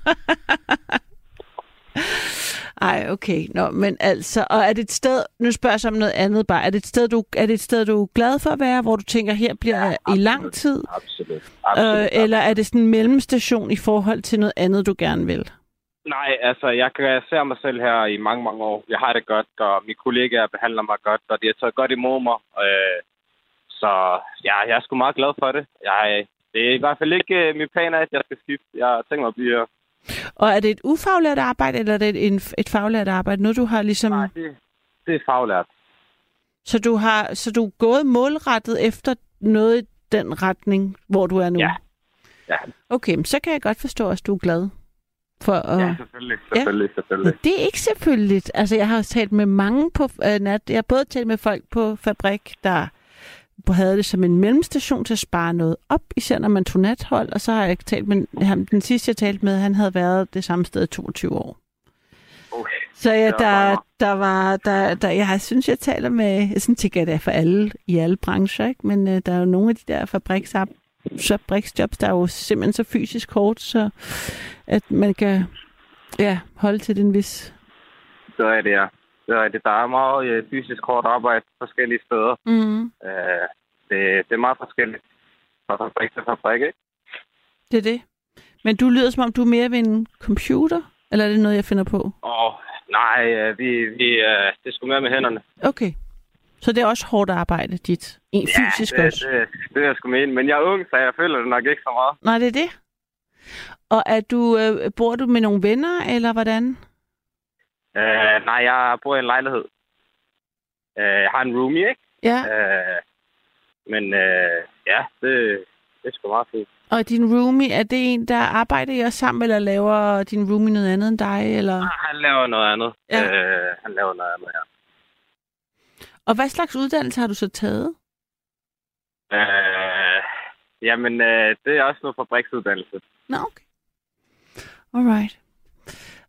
Ej, okay. Nå, men altså, og er det et sted, nu spørger jeg så om noget andet bare, er det et sted, du, er det et sted, du er glad for at være, hvor du tænker, her bliver jeg i lang absolut. tid? Absolut. absolut. Øh, eller er det sådan en mellemstation i forhold til noget andet, du gerne vil? Nej, altså, jeg kan se mig selv her i mange, mange år. Jeg har det godt, og mine kollegaer behandler mig godt, og de har taget godt imod mig. Øh, så ja, jeg er sgu meget glad for det. Jeg, det er i hvert fald ikke øh, min plan, at jeg skal skifte. Jeg tænker mig at blive her. Og er det et ufaglært arbejde, eller er det en, et faglært arbejde? Noget, du har ligesom... Nej, det, det er faglært. Så du har så du er gået målrettet efter noget i den retning, hvor du er nu? Ja. Ja. Okay, så kan jeg godt forstå, at du er glad. For at... Ja, selvfølgelig, selvfølgelig, ja. selvfølgelig. Det er ikke selvfølgeligt. Altså, jeg har talt med mange på øh, nat. Jeg har både talt med folk på fabrik, der havde det som en mellemstation til at spare noget op, især når man tog nathold, og så har jeg talt med ham, den sidste jeg talte med, han havde været det samme sted i 22 år. Okay. Så ja, der, der var, der, der, jeg synes, jeg taler med, sådan tænker jeg, det er for alle, i alle brancher, ikke? men øh, der er jo nogle af de der fabriks, fabriksjobs, der er jo simpelthen så fysisk hårdt, så at man kan ja, holde til den vis. Så er det, ja. Det, der er meget øh, fysisk hårdt arbejde forskellige steder. Mm. Øh, det, det er meget forskelligt fra fabrik til fabrik, ikke? Det er det. Men du lyder som om, du er mere ved en computer, eller er det noget, jeg finder på? Og nej, øh, vi, vi, øh, det er sgu mere med hænderne. Okay. Så det er også hårdt arbejde, dit. En fysisk ja, det, også. det, det er jeg sgu mene. Men jeg er ung, så jeg føler det nok ikke så meget. Nej, det er det. Og er du, øh, bor du med nogle venner, eller hvordan? Øh, nej, jeg bor i en lejlighed. Øh, jeg har en roomie, ikke? Ja. Øh, men øh, ja, det, det er sgu meget fint. Og din roomie, er det en, der arbejder I også sammen, eller laver din roomie noget andet end dig? Eller? Ah, Han laver noget andet. Ja. Øh, han laver noget andet, ja. Og hvad slags uddannelse har du så taget? Øh, jamen, øh, det er også noget fabriksuddannelse. Nå, okay. Alright.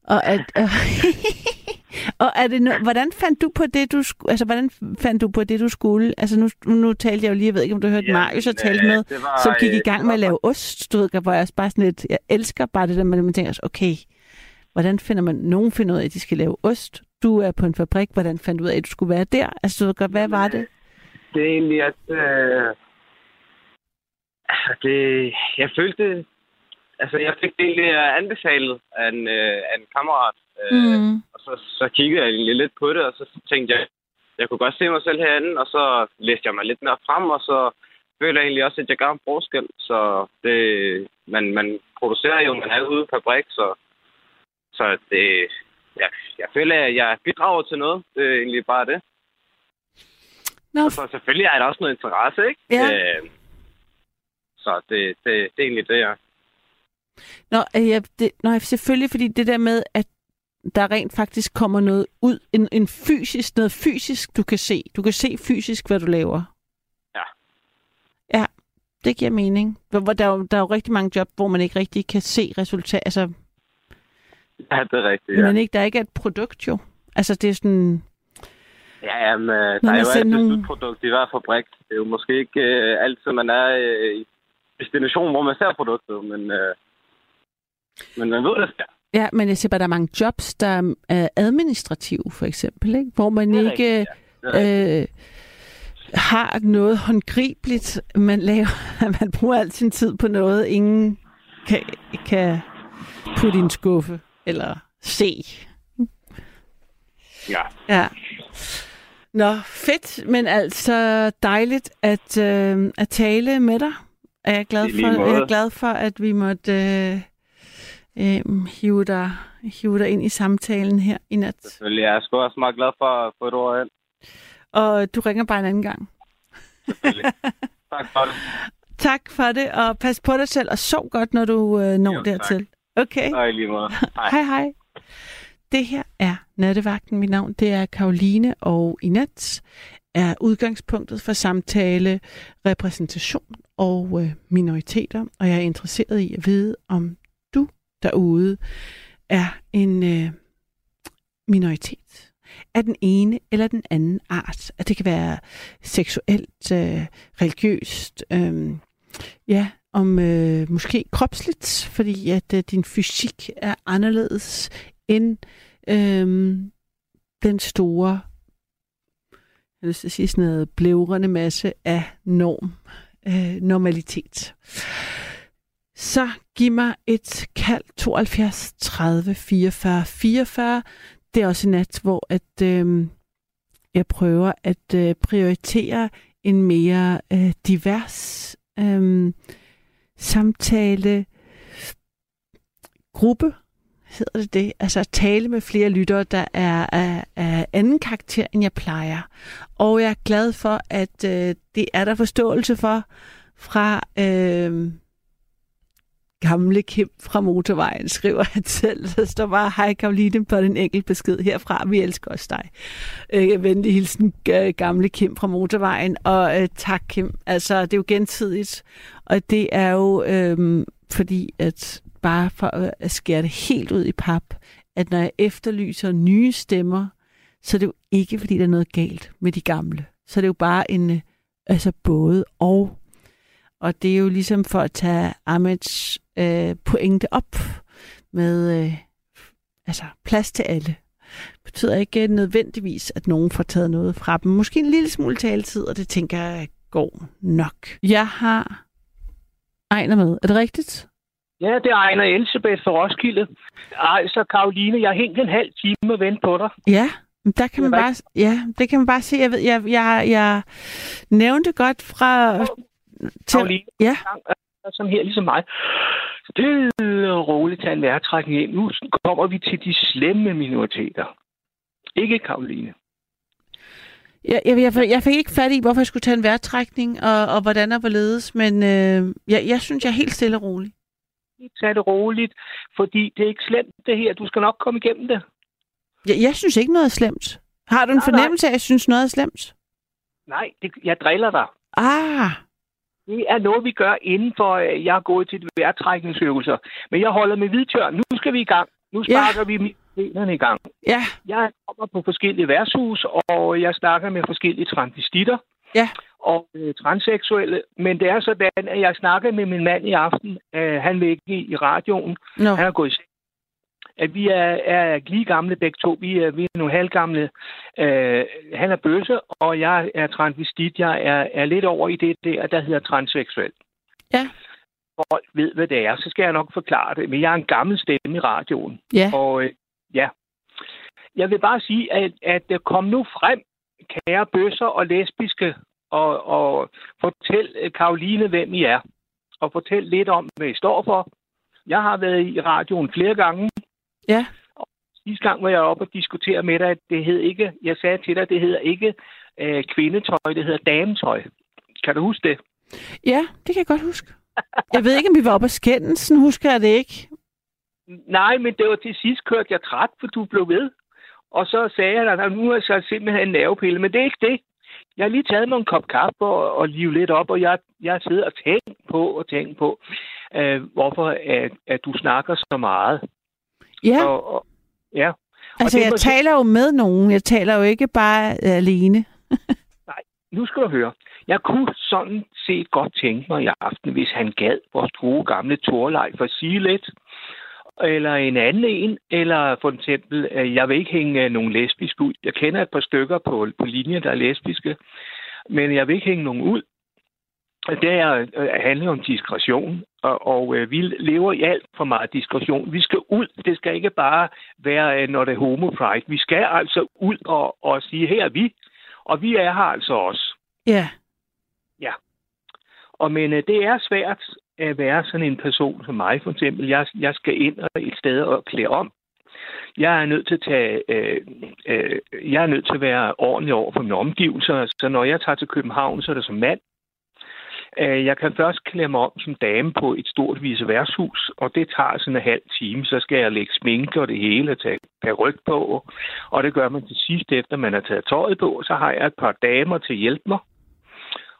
Og er, og er det no, hvordan fandt du på det, du sku- altså hvordan fandt du på det, du skulle? Altså nu, nu talte jeg jo lige, jeg ved ikke, om du hørte Jamen, Marius og talte øh, med, var, som gik i øh, gang med at lave ost, du ved, hvor jeg bare sådan lidt, jeg elsker bare det der, at man tænker, okay, hvordan finder man, nogen finder ud af, at de skal lave ost, du er på en fabrik, hvordan fandt du ud af, at du skulle være der? Altså, du ved godt, hvad var det? Det er egentlig, at... Øh, altså, det, jeg følte... Altså, jeg fik det egentlig øh, anbefalet af en, øh, af en kammerat. Øh, Mm. Og så, så kiggede jeg egentlig lidt på det, og så tænkte jeg, jeg kunne godt se mig selv herinde, og så læste jeg mig lidt mere frem, og så føler jeg egentlig også, at jeg gør en forskel. Så det, man, man producerer jo, man er ude på fabrik, så, så det, jeg, jeg føler, at jeg bidrager til noget. Det er egentlig bare det. Nå, Og så selvfølgelig er der også noget interesse, ikke? Ja. Øh, så det, det, det er egentlig det, jeg... Nå, øh, ja, det, nå, selvfølgelig, fordi det der med, at der rent faktisk kommer noget ud, en, en fysisk, noget fysisk, du kan se. Du kan se fysisk, hvad du laver. Ja. Ja, det giver mening. Hvor, der, er jo, der er jo rigtig mange job, hvor man ikke rigtig kan se resultat. Altså, Ja, det er rigtigt, ja. men ikke, der er ikke et produkt jo. Altså, det er sådan... Ja, jamen, øh, der er jo altid nogle- produkt i hver fabrik. Det er jo måske ikke øh, altid, man er øh, i destination, hvor man ser produktet, men, øh, men man ved det. Ja. Men jeg siger bare, der er mange jobs, der er administrative, for eksempel, ikke? hvor man ikke... rigtigt, ja. Øh, har noget håndgribeligt, man laver, man bruger al sin tid på noget, ingen kan, kan putte i en skuffe eller se. Ja. Ja. Nå, fedt, men altså dejligt at, øh, at tale med dig. Er jeg glad for, jeg er glad for, at vi måtte øh, øh, hive, dig, hive dig ind i samtalen her i nat. Selvfølgelig. Jeg er sgu også meget glad for at få et ord ind. Og du ringer bare en anden gang. Selvfølgelig. tak for det. Tak for det, og pas på dig selv, og sov godt, når du øh, når Jo, tak. dertil. Okay? Og i lige måde. Hej. Hej hej. Det her er Nattevagten. Mit navn det er Karoline, og i nat er udgangspunktet for samtale repræsentation og øh, minoriteter. Og jeg er interesseret i at vide, om derude er en øh, minoritet af den ene eller den anden art. At det kan være seksuelt, øh, religiøst, øh, ja, om øh, måske kropsligt, fordi at øh, din fysik er anderledes end øh, den store, jeg vil sige sådan noget, blævrende masse af norm, øh, normalitet. Så giv mig et kald 72 30 44 44. Det er også en nat, hvor at, øh, jeg prøver at øh, prioritere en mere øh, divers øh, samtale gruppe, hedder det det? Altså at tale med flere lyttere, der er af, af anden karakter, end jeg plejer. Og jeg er glad for, at øh, det er der forståelse for fra øh, gamle Kim fra motorvejen, skriver han selv. Der står bare, hej Karoline på den enkelt besked herfra. Vi elsker også dig. Øh, venlig hilsen, gamle Kim fra motorvejen. Og øh, tak Kim. Altså, det er jo gensidigt. Og det er jo øh, fordi, at bare for at skære det helt ud i pap, at når jeg efterlyser nye stemmer, så er det jo ikke, fordi der er noget galt med de gamle. Så er det jo bare en, øh, altså både og. Og det er jo ligesom for at tage Amets øh, pointe op med øh, altså plads til alle. Det betyder ikke nødvendigvis, at nogen får taget noget fra dem. Måske en lille smule taletid, og det tænker jeg går nok. Jeg har Ejner med. Er det rigtigt? Ja, det er Ejner Elisabeth fra Roskilde. Ej, så Karoline, jeg har hængt en halv time og vente på dig. Ja, der kan man bare, ja, det kan man bare se. Jeg, ved, jeg, jeg, jeg nævnte godt fra... Til, Karoline, ja. Som her ligesom mig. Stille og roligt tage en vejrtrækning ind. Nu kommer vi til de slemme minoriteter. Ikke Karoline. Jeg, jeg, jeg, jeg fik ikke fat i, hvorfor jeg skulle tage en vejrtrækning, og, og hvordan og hvorledes, men øh, jeg, jeg synes, jeg er helt stille og rolig. Tag det roligt, fordi det er ikke slemt det her. Du skal nok komme igennem det. Jeg, jeg synes ikke noget er slemt. Har du en nej, fornemmelse af, at jeg synes noget er slemt? Nej, det, jeg driller dig. Ah. Det er noget, vi gør inden for, øh, jeg er gået til vejrtrækningsøvelser. Men jeg holder med hvidtørn. Nu skal vi i gang. Nu sparker ja. vi benene i gang. Ja. Jeg kommer på forskellige værtshus, og jeg snakker med forskellige transvestitter. Ja. Og øh, transseksuelle. Men det er sådan, at jeg snakker med min mand i aften. Øh, han vil ikke i radioen. No. Han er gået i seng at vi er, er lige gamle begge to. Vi er, vi er nogle halvgamle. Øh, han er bøsse, og jeg er transvestit. Jeg er, er lidt over i det der, der hedder transseksuel. Ja. Folk ved, hvad det er, så skal jeg nok forklare det. Men jeg er en gammel stemme i radioen. Ja. Og øh, ja. Jeg vil bare sige, at, at kom nu frem, kære bøsser og lesbiske, og, og fortæl Karoline, hvem I er. Og fortæl lidt om, hvad I står for. Jeg har været i radioen flere gange, Ja. Og sidste gang var jeg oppe og diskutere med dig, at det hed ikke, jeg sagde til dig, at det hedder ikke øh, kvindetøj, det hedder dametøj. Kan du huske det? Ja, det kan jeg godt huske. Jeg ved ikke, om vi var oppe og skændes, sådan husker jeg det ikke. Nej, men det var til sidst kørt jeg træt, for du blev ved. Og så sagde jeg, at nu er jeg så simpelthen en nervepille, men det er ikke det. Jeg har lige taget mig en kop kaffe og, og live lidt op, og jeg, jeg sidder og tænker på og tænker på, øh, hvorfor at, at du snakker så meget. Ja. Og, og, ja. Altså, og jeg måske... taler jo med nogen. Jeg taler jo ikke bare øh, alene. Nej, nu skal du høre. Jeg kunne sådan set godt tænke mig i aften, hvis han gad vores gode gamle Torlej for lidt, eller en anden en, eller for eksempel, øh, jeg vil ikke hænge nogen lesbisk ud. Jeg kender et par stykker på, på linjen, der er lesbiske, men jeg vil ikke hænge nogen ud. Det er, øh, handler om diskretion, og, og øh, vi lever i alt for meget diskretion. Vi skal ud. Det skal ikke bare være, øh, når det er homo pride. Vi skal altså ud og, og sige, her er vi, og vi er her altså også. Ja. Ja. Og men øh, det er svært at være sådan en person som mig, for eksempel. Jeg, jeg skal ind og et sted og klæde om. Jeg er nødt til at tage, øh, øh, jeg er nødt til at være ordentlig over for mine omgivelser. Så når jeg tager til København, så er det som mand. Øh, jeg kan først klæde mig om som dame på et stort værtshus, og det tager sådan en halv time. Så skal jeg lægge sminke og det hele og tage ryg på. Og det gør man til sidst, efter man har taget tøjet på. Så har jeg et par damer til at hjælpe mig.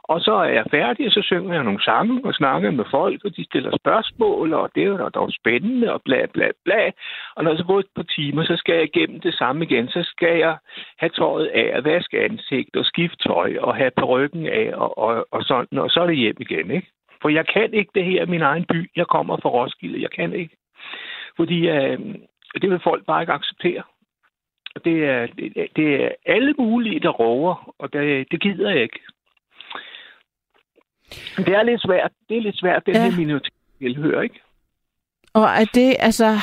Og så er jeg færdig, og så synger jeg nogle sange og snakker med folk, og de stiller spørgsmål, og det er jo dog spændende, og bla bla bla. Og når så går et par timer, så skal jeg igennem det samme igen. Så skal jeg have tøjet af, og vaske ansigt, og skifte tøj, og have ryggen af, og, og, og sådan, og så er det hjem igen, ikke? For jeg kan ikke det her i min egen by. Jeg kommer fra Roskilde. Jeg kan ikke. Fordi øh, det vil folk bare ikke acceptere. Det er, det, det er alle mulige, der rover, og det, det gider jeg ikke. Det er lidt svært. Det er lidt svært, den ja. her minoritetstilhør, ikke? Og er det, altså,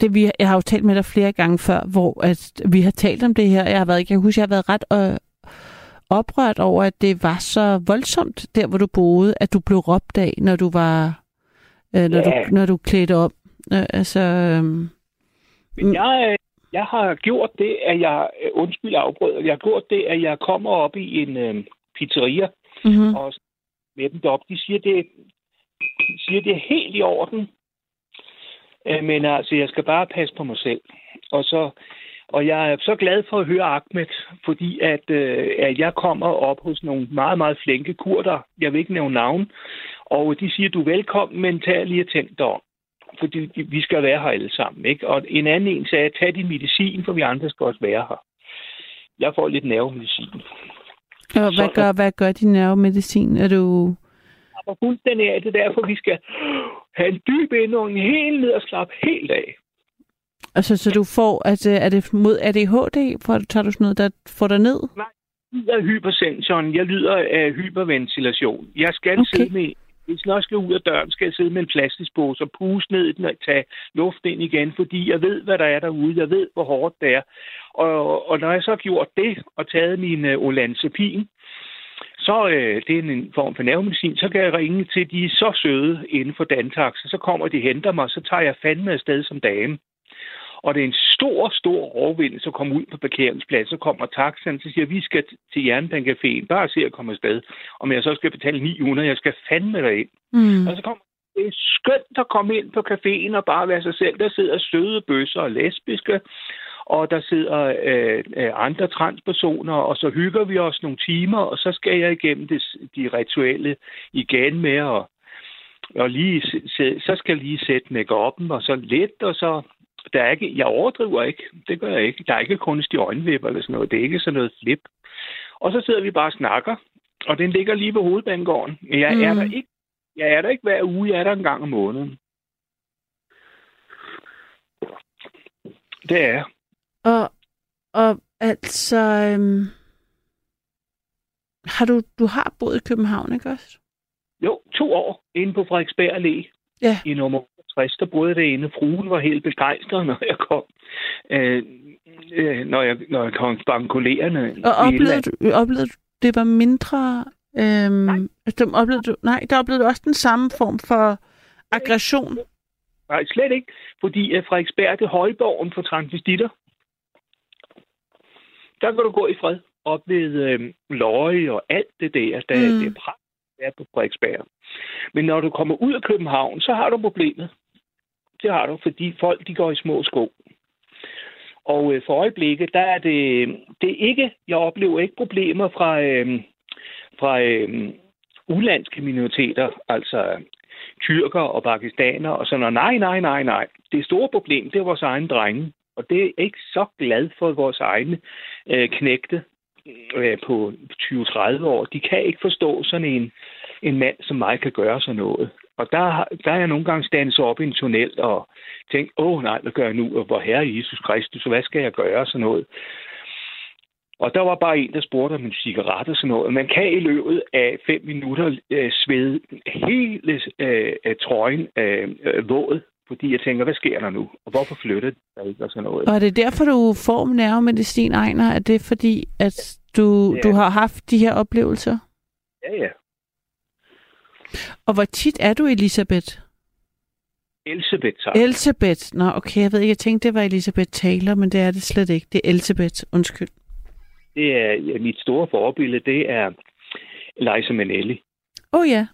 det, vi, jeg har jo talt med dig flere gange før, hvor at vi har talt om det her. Jeg har været, jeg kan huske, jeg har været ret øh, oprørt over, at det var så voldsomt, der hvor du boede, at du blev råbt af, når du var, øh, når, ja. du, når du klædte op. Øh, altså, øh, Men jeg, jeg har gjort det, at jeg, øh, undskyld afbrød, jeg har gjort det, at jeg kommer op i en øh, pizzeria, mm-hmm. og med dem deroppe. De siger, det, de siger, det er helt i orden, øh, men altså, jeg skal bare passe på mig selv. Og så og jeg er så glad for at høre Ahmed, fordi at, øh, at jeg kommer op hos nogle meget, meget flinke kurder. Jeg vil ikke nævne navn. Og de siger, du er velkommen, men tag lige og tænk dig om. Fordi vi skal være her alle sammen. Ikke? Og en anden en sagde, tag din medicin, for vi andre skal også være her. Jeg får lidt nervemedicin. Og hvad, gør, hvad gør din nervemedicin? Er du... Og fuldstændig af det derfor, vi skal have en dyb indånding helt ned og slappe helt af. Altså, så du får, at, er det mod ADHD? For, tager du sådan noget, der får dig ned? Nej, jeg lyder af hypersensoren. Jeg lyder af hyperventilation. Jeg skal okay. sidde med, hvis jeg skal ud af døren, skal jeg sidde med en plastikpose og puse ned i den og tage luft ind igen, fordi jeg ved, hvad der er derude. Jeg ved, hvor hårdt det er. Og, og når jeg så har gjort det og taget min øh, olanzapin, så øh, det er en form for nervemedicin, så kan jeg ringe til de så søde inden for Dantax, så kommer de henter mig, så tager jeg fandme afsted som dame. Og det er en stor, stor overvind, så kommer ud på parkeringspladsen, så kommer taxaen, så siger, vi skal til Jernbanecaféen, bare se at komme afsted. Om jeg så skal betale 900, jeg skal fandme ind. Mm. Og så kommer det er skønt at komme ind på caféen og bare være sig selv. Der sidder søde bøsser og lesbiske, og der sidder øh, øh, andre transpersoner, og så hygger vi os nogle timer, og så skal jeg igennem det, de rituelle igen med at og lige, så skal jeg lige sætte make og så lidt, og så der er ikke, jeg overdriver ikke. Det gør jeg ikke. Der er ikke kunstig øjenvipper eller sådan noget. Det er ikke sådan noget flip. Og så sidder vi bare og snakker, og den ligger lige ved hovedbanegården. Jeg mm. er der ikke. Jeg er der ikke hver uge. Jeg er der en gang om måneden. Det er Og, og altså... Øhm, har du, du har boet i København, ikke også? Jo, to år inde på Frederiksberg Allé. Ja. I nummer 60, der boede det ene. Fruen var helt begejstret, når jeg kom. Øh, øh, når, jeg, når jeg kom bankolerende. Og oplevede du, oplevede du, det var mindre... Øhm, nej. Altså, oplevede du, nej, der oplevede du også den samme form for aggression. Nej, slet ikke. Fordi uh, Frederiksberg det højborgen for transvestitter. Der kan du gå i fred op ved øh, Løje og alt det der. der mm. Det er pragt er på Frederiksberg. Men når du kommer ud af København, så har du problemet. Det har du, fordi folk de går i små sko. Og øh, for øjeblikket, der er det, det er ikke, jeg oplever ikke problemer fra, øh, fra øh, ulandske minoriteter, altså tyrker og pakistaner og sådan noget. Nej, nej, nej, nej. Det store problem, det er vores egne drenge. Og det er ikke så glad for vores egne øh, knægte øh, på 20-30 år. De kan ikke forstå sådan en, en mand som mig kan gøre sådan noget. Og der, der er jeg nogle gange standet op i en tunnel og tænkt, åh nej, hvad gør jeg nu? Og hvor herre Jesus Kristus, hvad skal jeg gøre? Sådan noget. Og der var bare en, der spurgte om en cigaret og sådan noget. Man kan i løbet af fem minutter øh, svede hele øh, trøjen øh, våd, fordi jeg tænker, hvad sker der nu? Og hvorfor flytter det ikke og sådan noget? Og er det derfor, du får nervemedicin, Ejner? Er det fordi, at du, ja. du har haft de her oplevelser? Ja, ja. Og hvor tit er du, Elisabeth? Elisabeth, tak. Elisabeth. Nå, okay, jeg ved ikke, jeg tænkte, det var Elisabeth Taylor, men det er det slet ikke. Det er Elisabeth, undskyld. Det er ja, mit store forbillede, det er Liza Minnelli. Oh ja.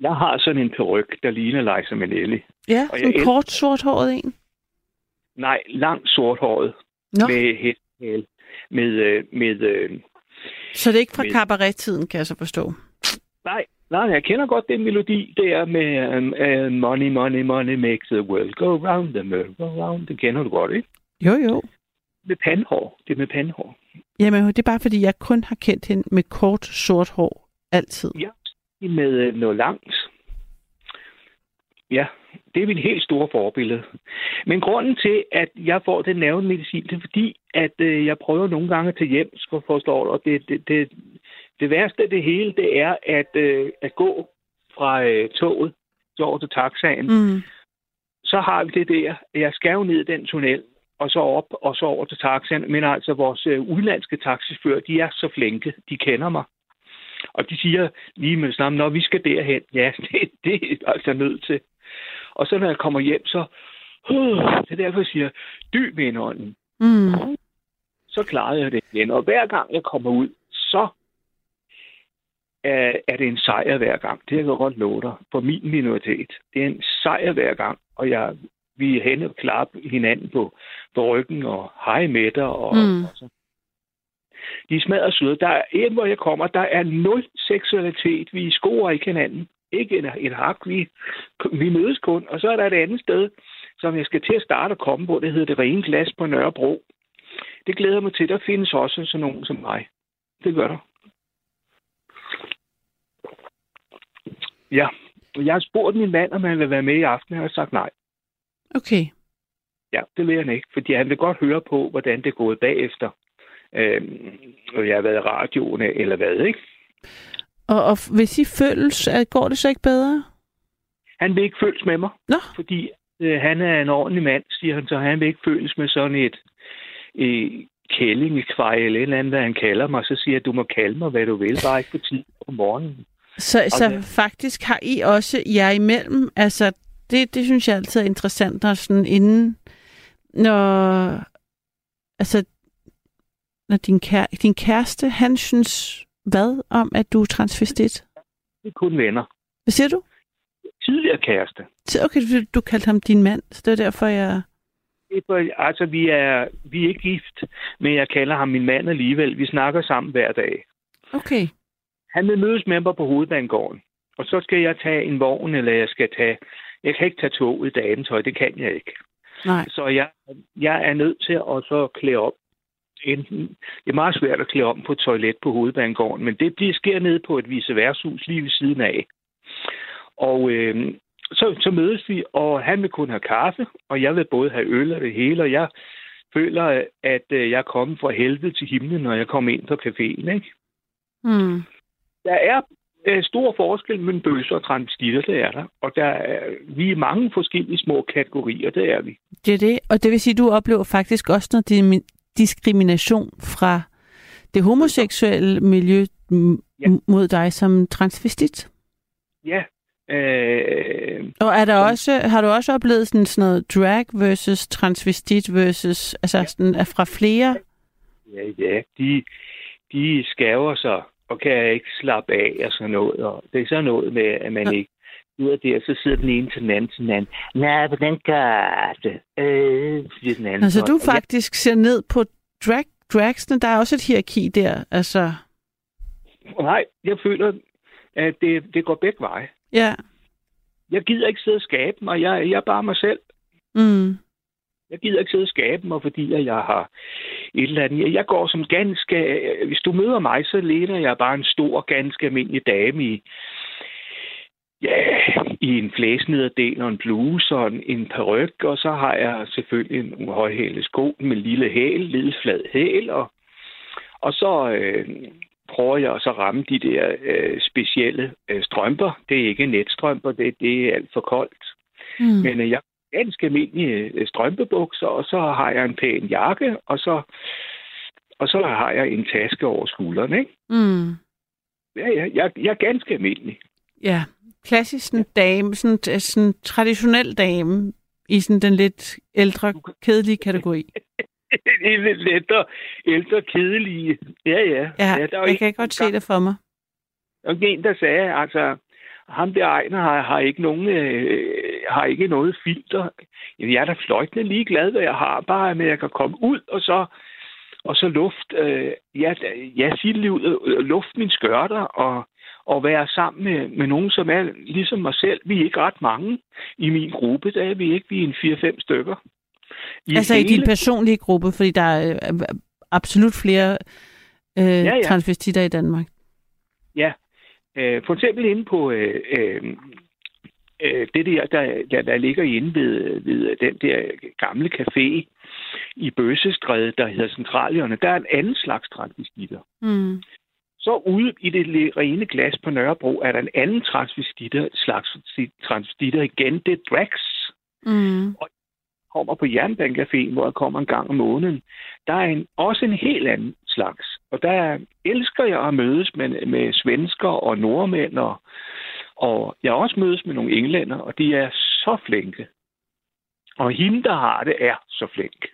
Jeg har sådan en peruk, der ligner Liza Minnelli. Ja, og en el- kort sorthåret en? Nej, lang sorthåret. Nå. Med hestehæl. Med, øh, med, øh, så det er ikke fra cabaret-tiden, kan jeg så forstå? Nej, nej, jeg kender godt den melodi der med um, uh, Money, money, money makes the world go round, the world go round. Det kender du godt, ikke? Jo, jo. Med pandhår. Det er med pandhår. Jamen, det er bare, fordi jeg kun har kendt hende med kort, sort hår. Altid. Ja, med uh, noget langt. Ja, det er mit helt store forbillede. Men grunden til, at jeg får den nervemedicin, det er fordi, at øh, jeg prøver nogle gange at tage hjem, for forstår og det, det, det, det værste af det hele, det er at, øh, at gå fra øh, toget så over til taxaen. Mm. Så har vi det der, jeg skal jo ned den tunnel, og så op, og så over til taxaen. Men altså, vores øh, udlandske taxifører, de er så flinke, de kender mig. Og de siger lige med det samme, når vi skal derhen, ja, det, det er altså nødt til. Og så når jeg kommer hjem, så uh, det er derfor, jeg siger, dyb indånden. Mm. Så klarede jeg det igen. Og hver gang jeg kommer ud, så er, er det en sejr hver gang. Det kan jeg godt love dig. For min minoritet. Det er en sejr hver gang. Og jeg vi er hen og klapper hinanden på, på ryggen og hej med dig. Og, Mm. og så. De smadrer søde. Der er en, hvor jeg kommer, der er nul seksualitet. Vi scorer ikke hinanden. Ikke et, et hak. Vi, vi mødes kun. Og så er der et andet sted, som jeg skal til at starte at komme på. Det hedder det rene glas på Nørrebro. Det glæder mig til. Der findes også sådan nogen som mig. Det gør der. Ja, jeg har spurgt min mand, om han vil være med i aften, og jeg har sagt nej. Okay. Ja, det vil han ikke, fordi han vil godt høre på, hvordan det er gået bagefter. Øhm, og jeg har været i radioen eller hvad, ikke? Og, og hvis I føles, at går det så ikke bedre? Han vil ikke føles med mig, Nå, fordi øh, han er en ordentlig mand, siger han, så han vil ikke føles med sådan et øh, kællingekvej eller et eller andet, hvad han kalder mig. Så siger jeg, du må kalde mig, hvad du vil, bare ikke på tid på morgenen. Så, så det- faktisk har I også jer imellem, altså det, det synes jeg altid er interessant, når sådan inden, når, altså, når din, kære, din kæreste, han synes hvad om, at du er transvestit? Det er kun venner. Hvad siger du? Tidligere kæreste. Så Okay, du, du kaldte ham din mand, så det er derfor, jeg... Altså, vi er, vi er ikke gift, men jeg kalder ham min mand alligevel. Vi snakker sammen hver dag. Okay. Han vil mødes med mig på hovedbanegården. Og så skal jeg tage en vogn, eller jeg skal tage... Jeg kan ikke tage tog i dametøj, det kan jeg ikke. Nej. Så jeg, jeg er nødt til at så klæde op. Enten, det er meget svært at klæde om på et toilet på hovedbanegården, men det bliver sker nede på et viceværshus lige ved siden af. Og øh, så, så mødes vi, og han vil kun have kaffe, og jeg vil både have øl og det hele, og jeg føler, at øh, jeg er kommet fra helvede til himlen, når jeg kommer ind på caféen. Ikke? Mm. Der er øh, stor forskel mellem bøsser og transvestitter, det er der. Og der er, vi er mange forskellige små kategorier, det er vi. Det er det, og det vil sige, at du oplever faktisk også noget diskrimination fra det homoseksuelle miljø Ja. mod dig som transvestit. Ja. Øh, Og er der også, har du også oplevet sådan, sådan noget drag versus transvestit versus, altså sådan, er fra flere? ja, ja, de, de skæver sig og kan ikke slappe af og sådan noget. Og det er sådan noget med, at man ikke ud af det, og så sidder den ene til den anden til den anden. Nej, hvordan gør det? Øh, siger den anden. Altså så. du faktisk ser ned på drag, dragsene, der er også et hierarki der, altså, Nej, jeg føler, at det, det går begge veje. ja. Jeg gider ikke sidde og skabe mig. Jeg, jeg er bare mig selv. Mm. Jeg gider ikke sidde og skabe mig, fordi jeg har et eller andet. Jeg går som ganske... Hvis du møder mig, så ligner jeg bare en stor, ganske almindelig dame i, ja, i en flæsnederdel og en bluse og en, en peruk, og så har jeg selvfølgelig en højhælet sko med lille hæl, lille flad hæl, og, og så øh, prøver jeg så at ramme de der øh, specielle øh, strømper. Det er ikke netstrømper, det, det er alt for koldt. Mm. Men øh, jeg ganske almindelige øh, strømpebukser, og så har jeg en pæn jakke, og så, og så har jeg en taske over skulderen, ikke? Mm. Ja, ja, jeg, jeg er ganske almindelig. Ja, klassisk sådan dame, sådan, sådan traditionel dame i sådan den lidt ældre, kedelige kategori. er lidt lettere, ældre, kedelige. Ja, ja. Ja, ja der er jeg kan en- godt se det for mig. Var en, der sagde, altså, ham der Ejner har, har, ikke nogen, øh, har ikke noget filter. Jamen, jeg er da fløjtende ligeglad, hvad jeg har, bare med, at jeg kan komme ud, og så, og så luft, øh, ja, ja, sige det ud, øh, luft min skørter, og, og være sammen med, med nogen, som er ligesom mig selv. Vi er ikke ret mange i min gruppe, der er vi ikke. Vi er en 4-5 stykker. I Altså i hele- din personlige gruppe, fordi der er øh, absolut flere øh, ja. ja. transvestitter i Danmark. Ja, øh, for eksempel inde på øh, øh, øh, det der, der, der, der ligger inde ved, ved den der gamle café i Bøsestræde, der hedder Centralierne, der er en anden slags transvestitter. Mm. Så ude i det rene glas på Nørrebro er der en anden transvestitter, slags transvestitter igen. Det er Drax. Mm. kommer på Jernbanecaféen, hvor jeg kommer en gang om måneden, der er en, også en helt anden slags. Og der elsker jeg at mødes med, med svensker og nordmænd, og, og jeg har også mødes med nogle englænder, og de er så flinke. Og hende, der har det, er så flink.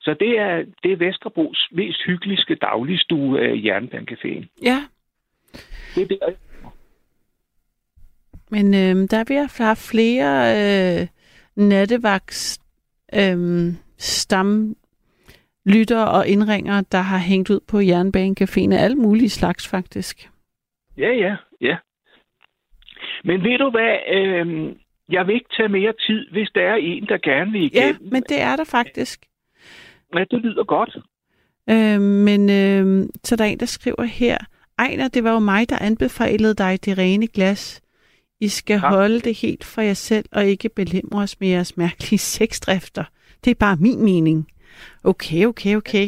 Så det er, det er Vesterbros mest hyggeligste dagligstue af Jernbanecaféen. Ja, Det er der, men øh, der er have flere øh, nattevagts øhm, stam lytter og indringer, der har hængt ud på Jernbanecaféen af alle mulige slags, faktisk. Ja, ja, ja. Men ved du hvad, øh, jeg vil ikke tage mere tid, hvis der er en, der gerne vil Ja, igennem. men det er der faktisk. ja det lyder godt. Øh, men øh, så er der en, der skriver her, Ejner, det var jo mig, der anbefalede dig det rene glas. I skal Ja. holde det helt for jer selv, og ikke belemre os med jeres mærkelige sexdrifter. Det er bare min mening. Okay, okay, okay.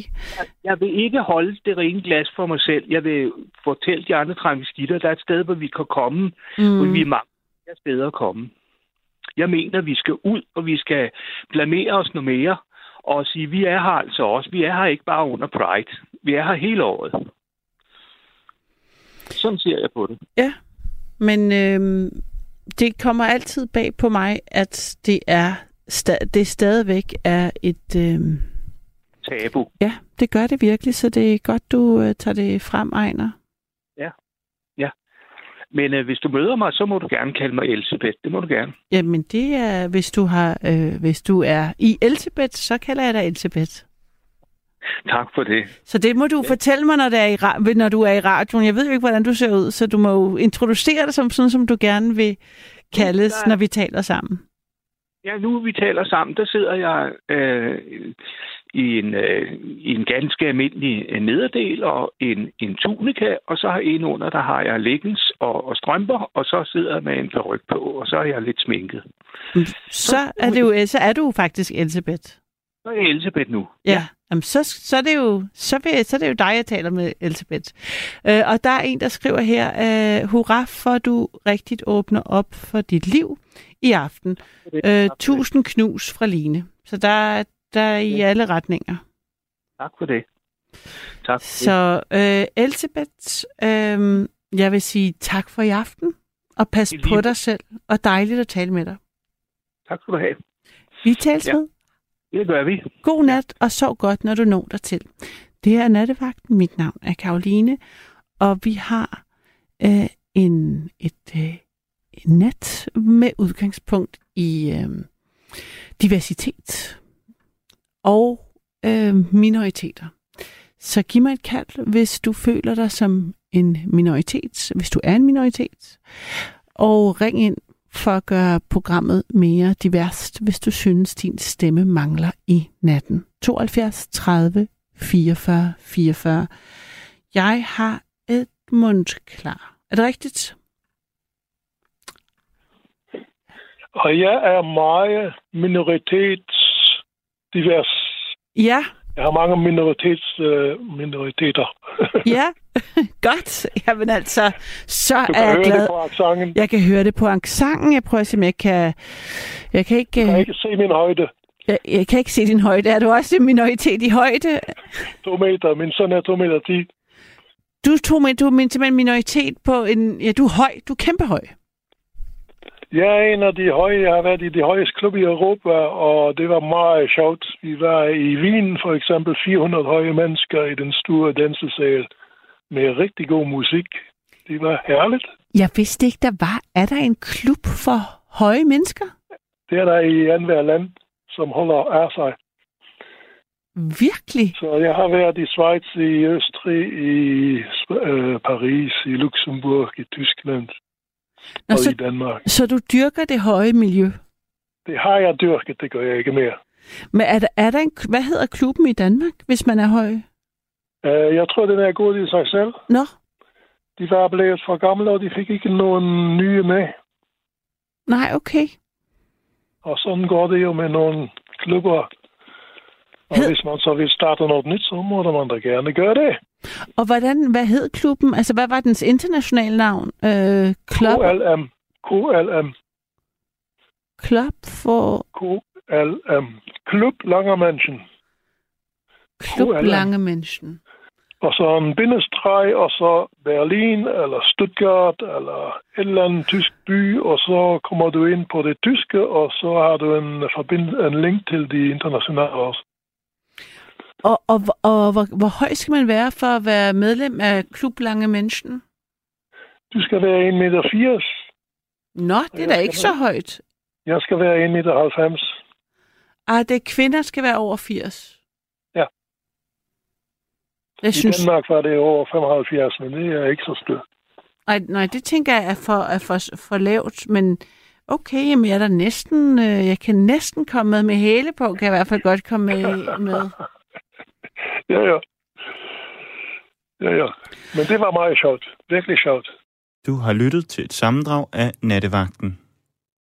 Jeg vil ikke holde det rene glas for mig selv. Jeg vil fortælle de andre transvestitter, der er et sted, hvor vi kan komme, mm. hvor vi er mange steder at komme. Jeg mener, vi skal ud, og vi skal blamere os noget mere, og sige, vi er her altså også. Vi er her ikke bare under Pride. Vi er her hele året. Sådan ser jeg på det. Ja, men øh, det kommer altid bag på mig, at det er sta- det stadigvæk er et... Øh, Tabu. ja, det gør det virkelig, så det er godt, du øh, tager det frem, Ejner. Men øh, hvis du møder mig, så må du gerne kalde mig Elisabeth. Det må du gerne. Jamen det er, hvis du har, øh, hvis du er i Elsebeth, så kalder jeg dig Elsebeth. Tak for det. Så det må du ja. fortælle mig, når, det er i, ra- når du er i radioen. Jeg ved jo ikke, hvordan du ser ud, så du må jo introducere dig som sådan, som du gerne vil kaldes, der- når vi taler sammen. Ja, nu vi taler sammen, der sidder jeg øh, i, en, øh, i en ganske almindelig øh, nederdel og en, en tunika, og så inde under, der har jeg leggings og, og strømper, og så sidder jeg med en peruk på, og så er jeg lidt sminket. Så er, det jo, så er du faktisk Elsebeth. Så er jeg Elisabeth nu. Ja. ja. Jamen, så, så, er det jo, så, vil, så er det jo dig, jeg taler med, Elisabeth. Øh, og der er en, der skriver her, øh, hurra for, at du rigtigt åbner op for dit liv i aften. Øh, tusind knus fra Line. Så der, er- der er i alle retninger. Tak for det. Tak for. Så øh, Elisabeth, øh, jeg vil sige tak for i aften, og pas på dig selv, og dejligt at tale med dig. Tak skal du have. Vi tales Ja. ved. Det gør vi. God nat, og sov godt, når du når dig til. Det er Nattevagten. Mit navn er Karoline, og vi har øh, en, et øh, net med udgangspunkt i øh, diversitet og øh, minoriteter. Så giv mig et kald, hvis du føler dig som en minoritet, hvis du er en minoritet, og ring ind for at gøre programmet mere diverst, hvis du synes, din stemme mangler i natten. 72 30 44 44. Jeg har Edmund klar. Er det rigtigt? Og jeg er meget minoritetsdivers. Ja, Jeg har mange minoritets, øh, minoriteter. ja. Godt. Jamen altså, så Du er jeg glad. det på. Jeg kan høre det på accenten. Jeg prøver at se, om jeg kan... Jeg kan ikke, Du kan øh, ikke se min højde. jeg, jeg kan ikke se din højde. Er du også en minoritet i højde? To meter. Min søn er to meter ti. Du tog med, du er simpelthen en minoritet på en... Ja, du er høj. Du er kæmpe høj. Jeg er en af de høje. Jeg har været i de højeste klubber i Europa, og det var meget sjovt. Vi var i Wien for eksempel 400 høje mennesker i den store dansesal med rigtig god musik. Det var herligt. Jeg vidste ikke, der var. Er der en klub for høje mennesker? Det er der i enhver land, som holder af sig. Virkelig? Så jeg har været i Schweiz, i Østrig, i øh, Paris, i Luxembourg, i Tyskland Nå, og så, i Danmark. så du dyrker det høje miljø. Det har jeg dyrket, det gør jeg ikke mere. Men er der, er der en, hvad hedder klubben i Danmark, hvis man er høj? Uh, jeg tror, den er god i sig selv. Nå, De var blevet for gamle, og de fik ikke nogen nye med. nej, okay. Og sådan går det jo med nogle klubber. Og Hed- hvis man så vil starte noget nyt, så må man da gerne gøre det. Og hvordan, hvad hed klubben? Altså, hvad var dens internationale navn? Øh, Club, KLM. KLM. Club for KLM. Klub Langer Menschen. Klub KLM. Lange Menschen. Og så en bindestreg, og så Berlin, eller Stuttgart, eller et eller andet tysk by, og så kommer du ind på det tyske, og så har du en, forbind, en link til de internationale også. Og, og, og hvor, hvor høj skal man være for at være medlem af Klub Lange Menschen? Du skal være 1,80 meter. Nå, det er da ikke så højt. Jeg skal være 1,90. Ah, det er kvinder skal være over 80. Ja. Jeg I synes, Danmark var det over 75, men det er ikke så stort. nej, nej, det tænker jeg er for, er for, for lavt, men okay, jamen jeg er der næsten, øh, jeg kan næsten komme med med hæle på, kan jeg i hvert fald godt komme med. med. Ja, ja. Ja, ja. Men det var meget sjovt. Virkelig sjovt. Du har lyttet til et sammendrag af Nattevagten.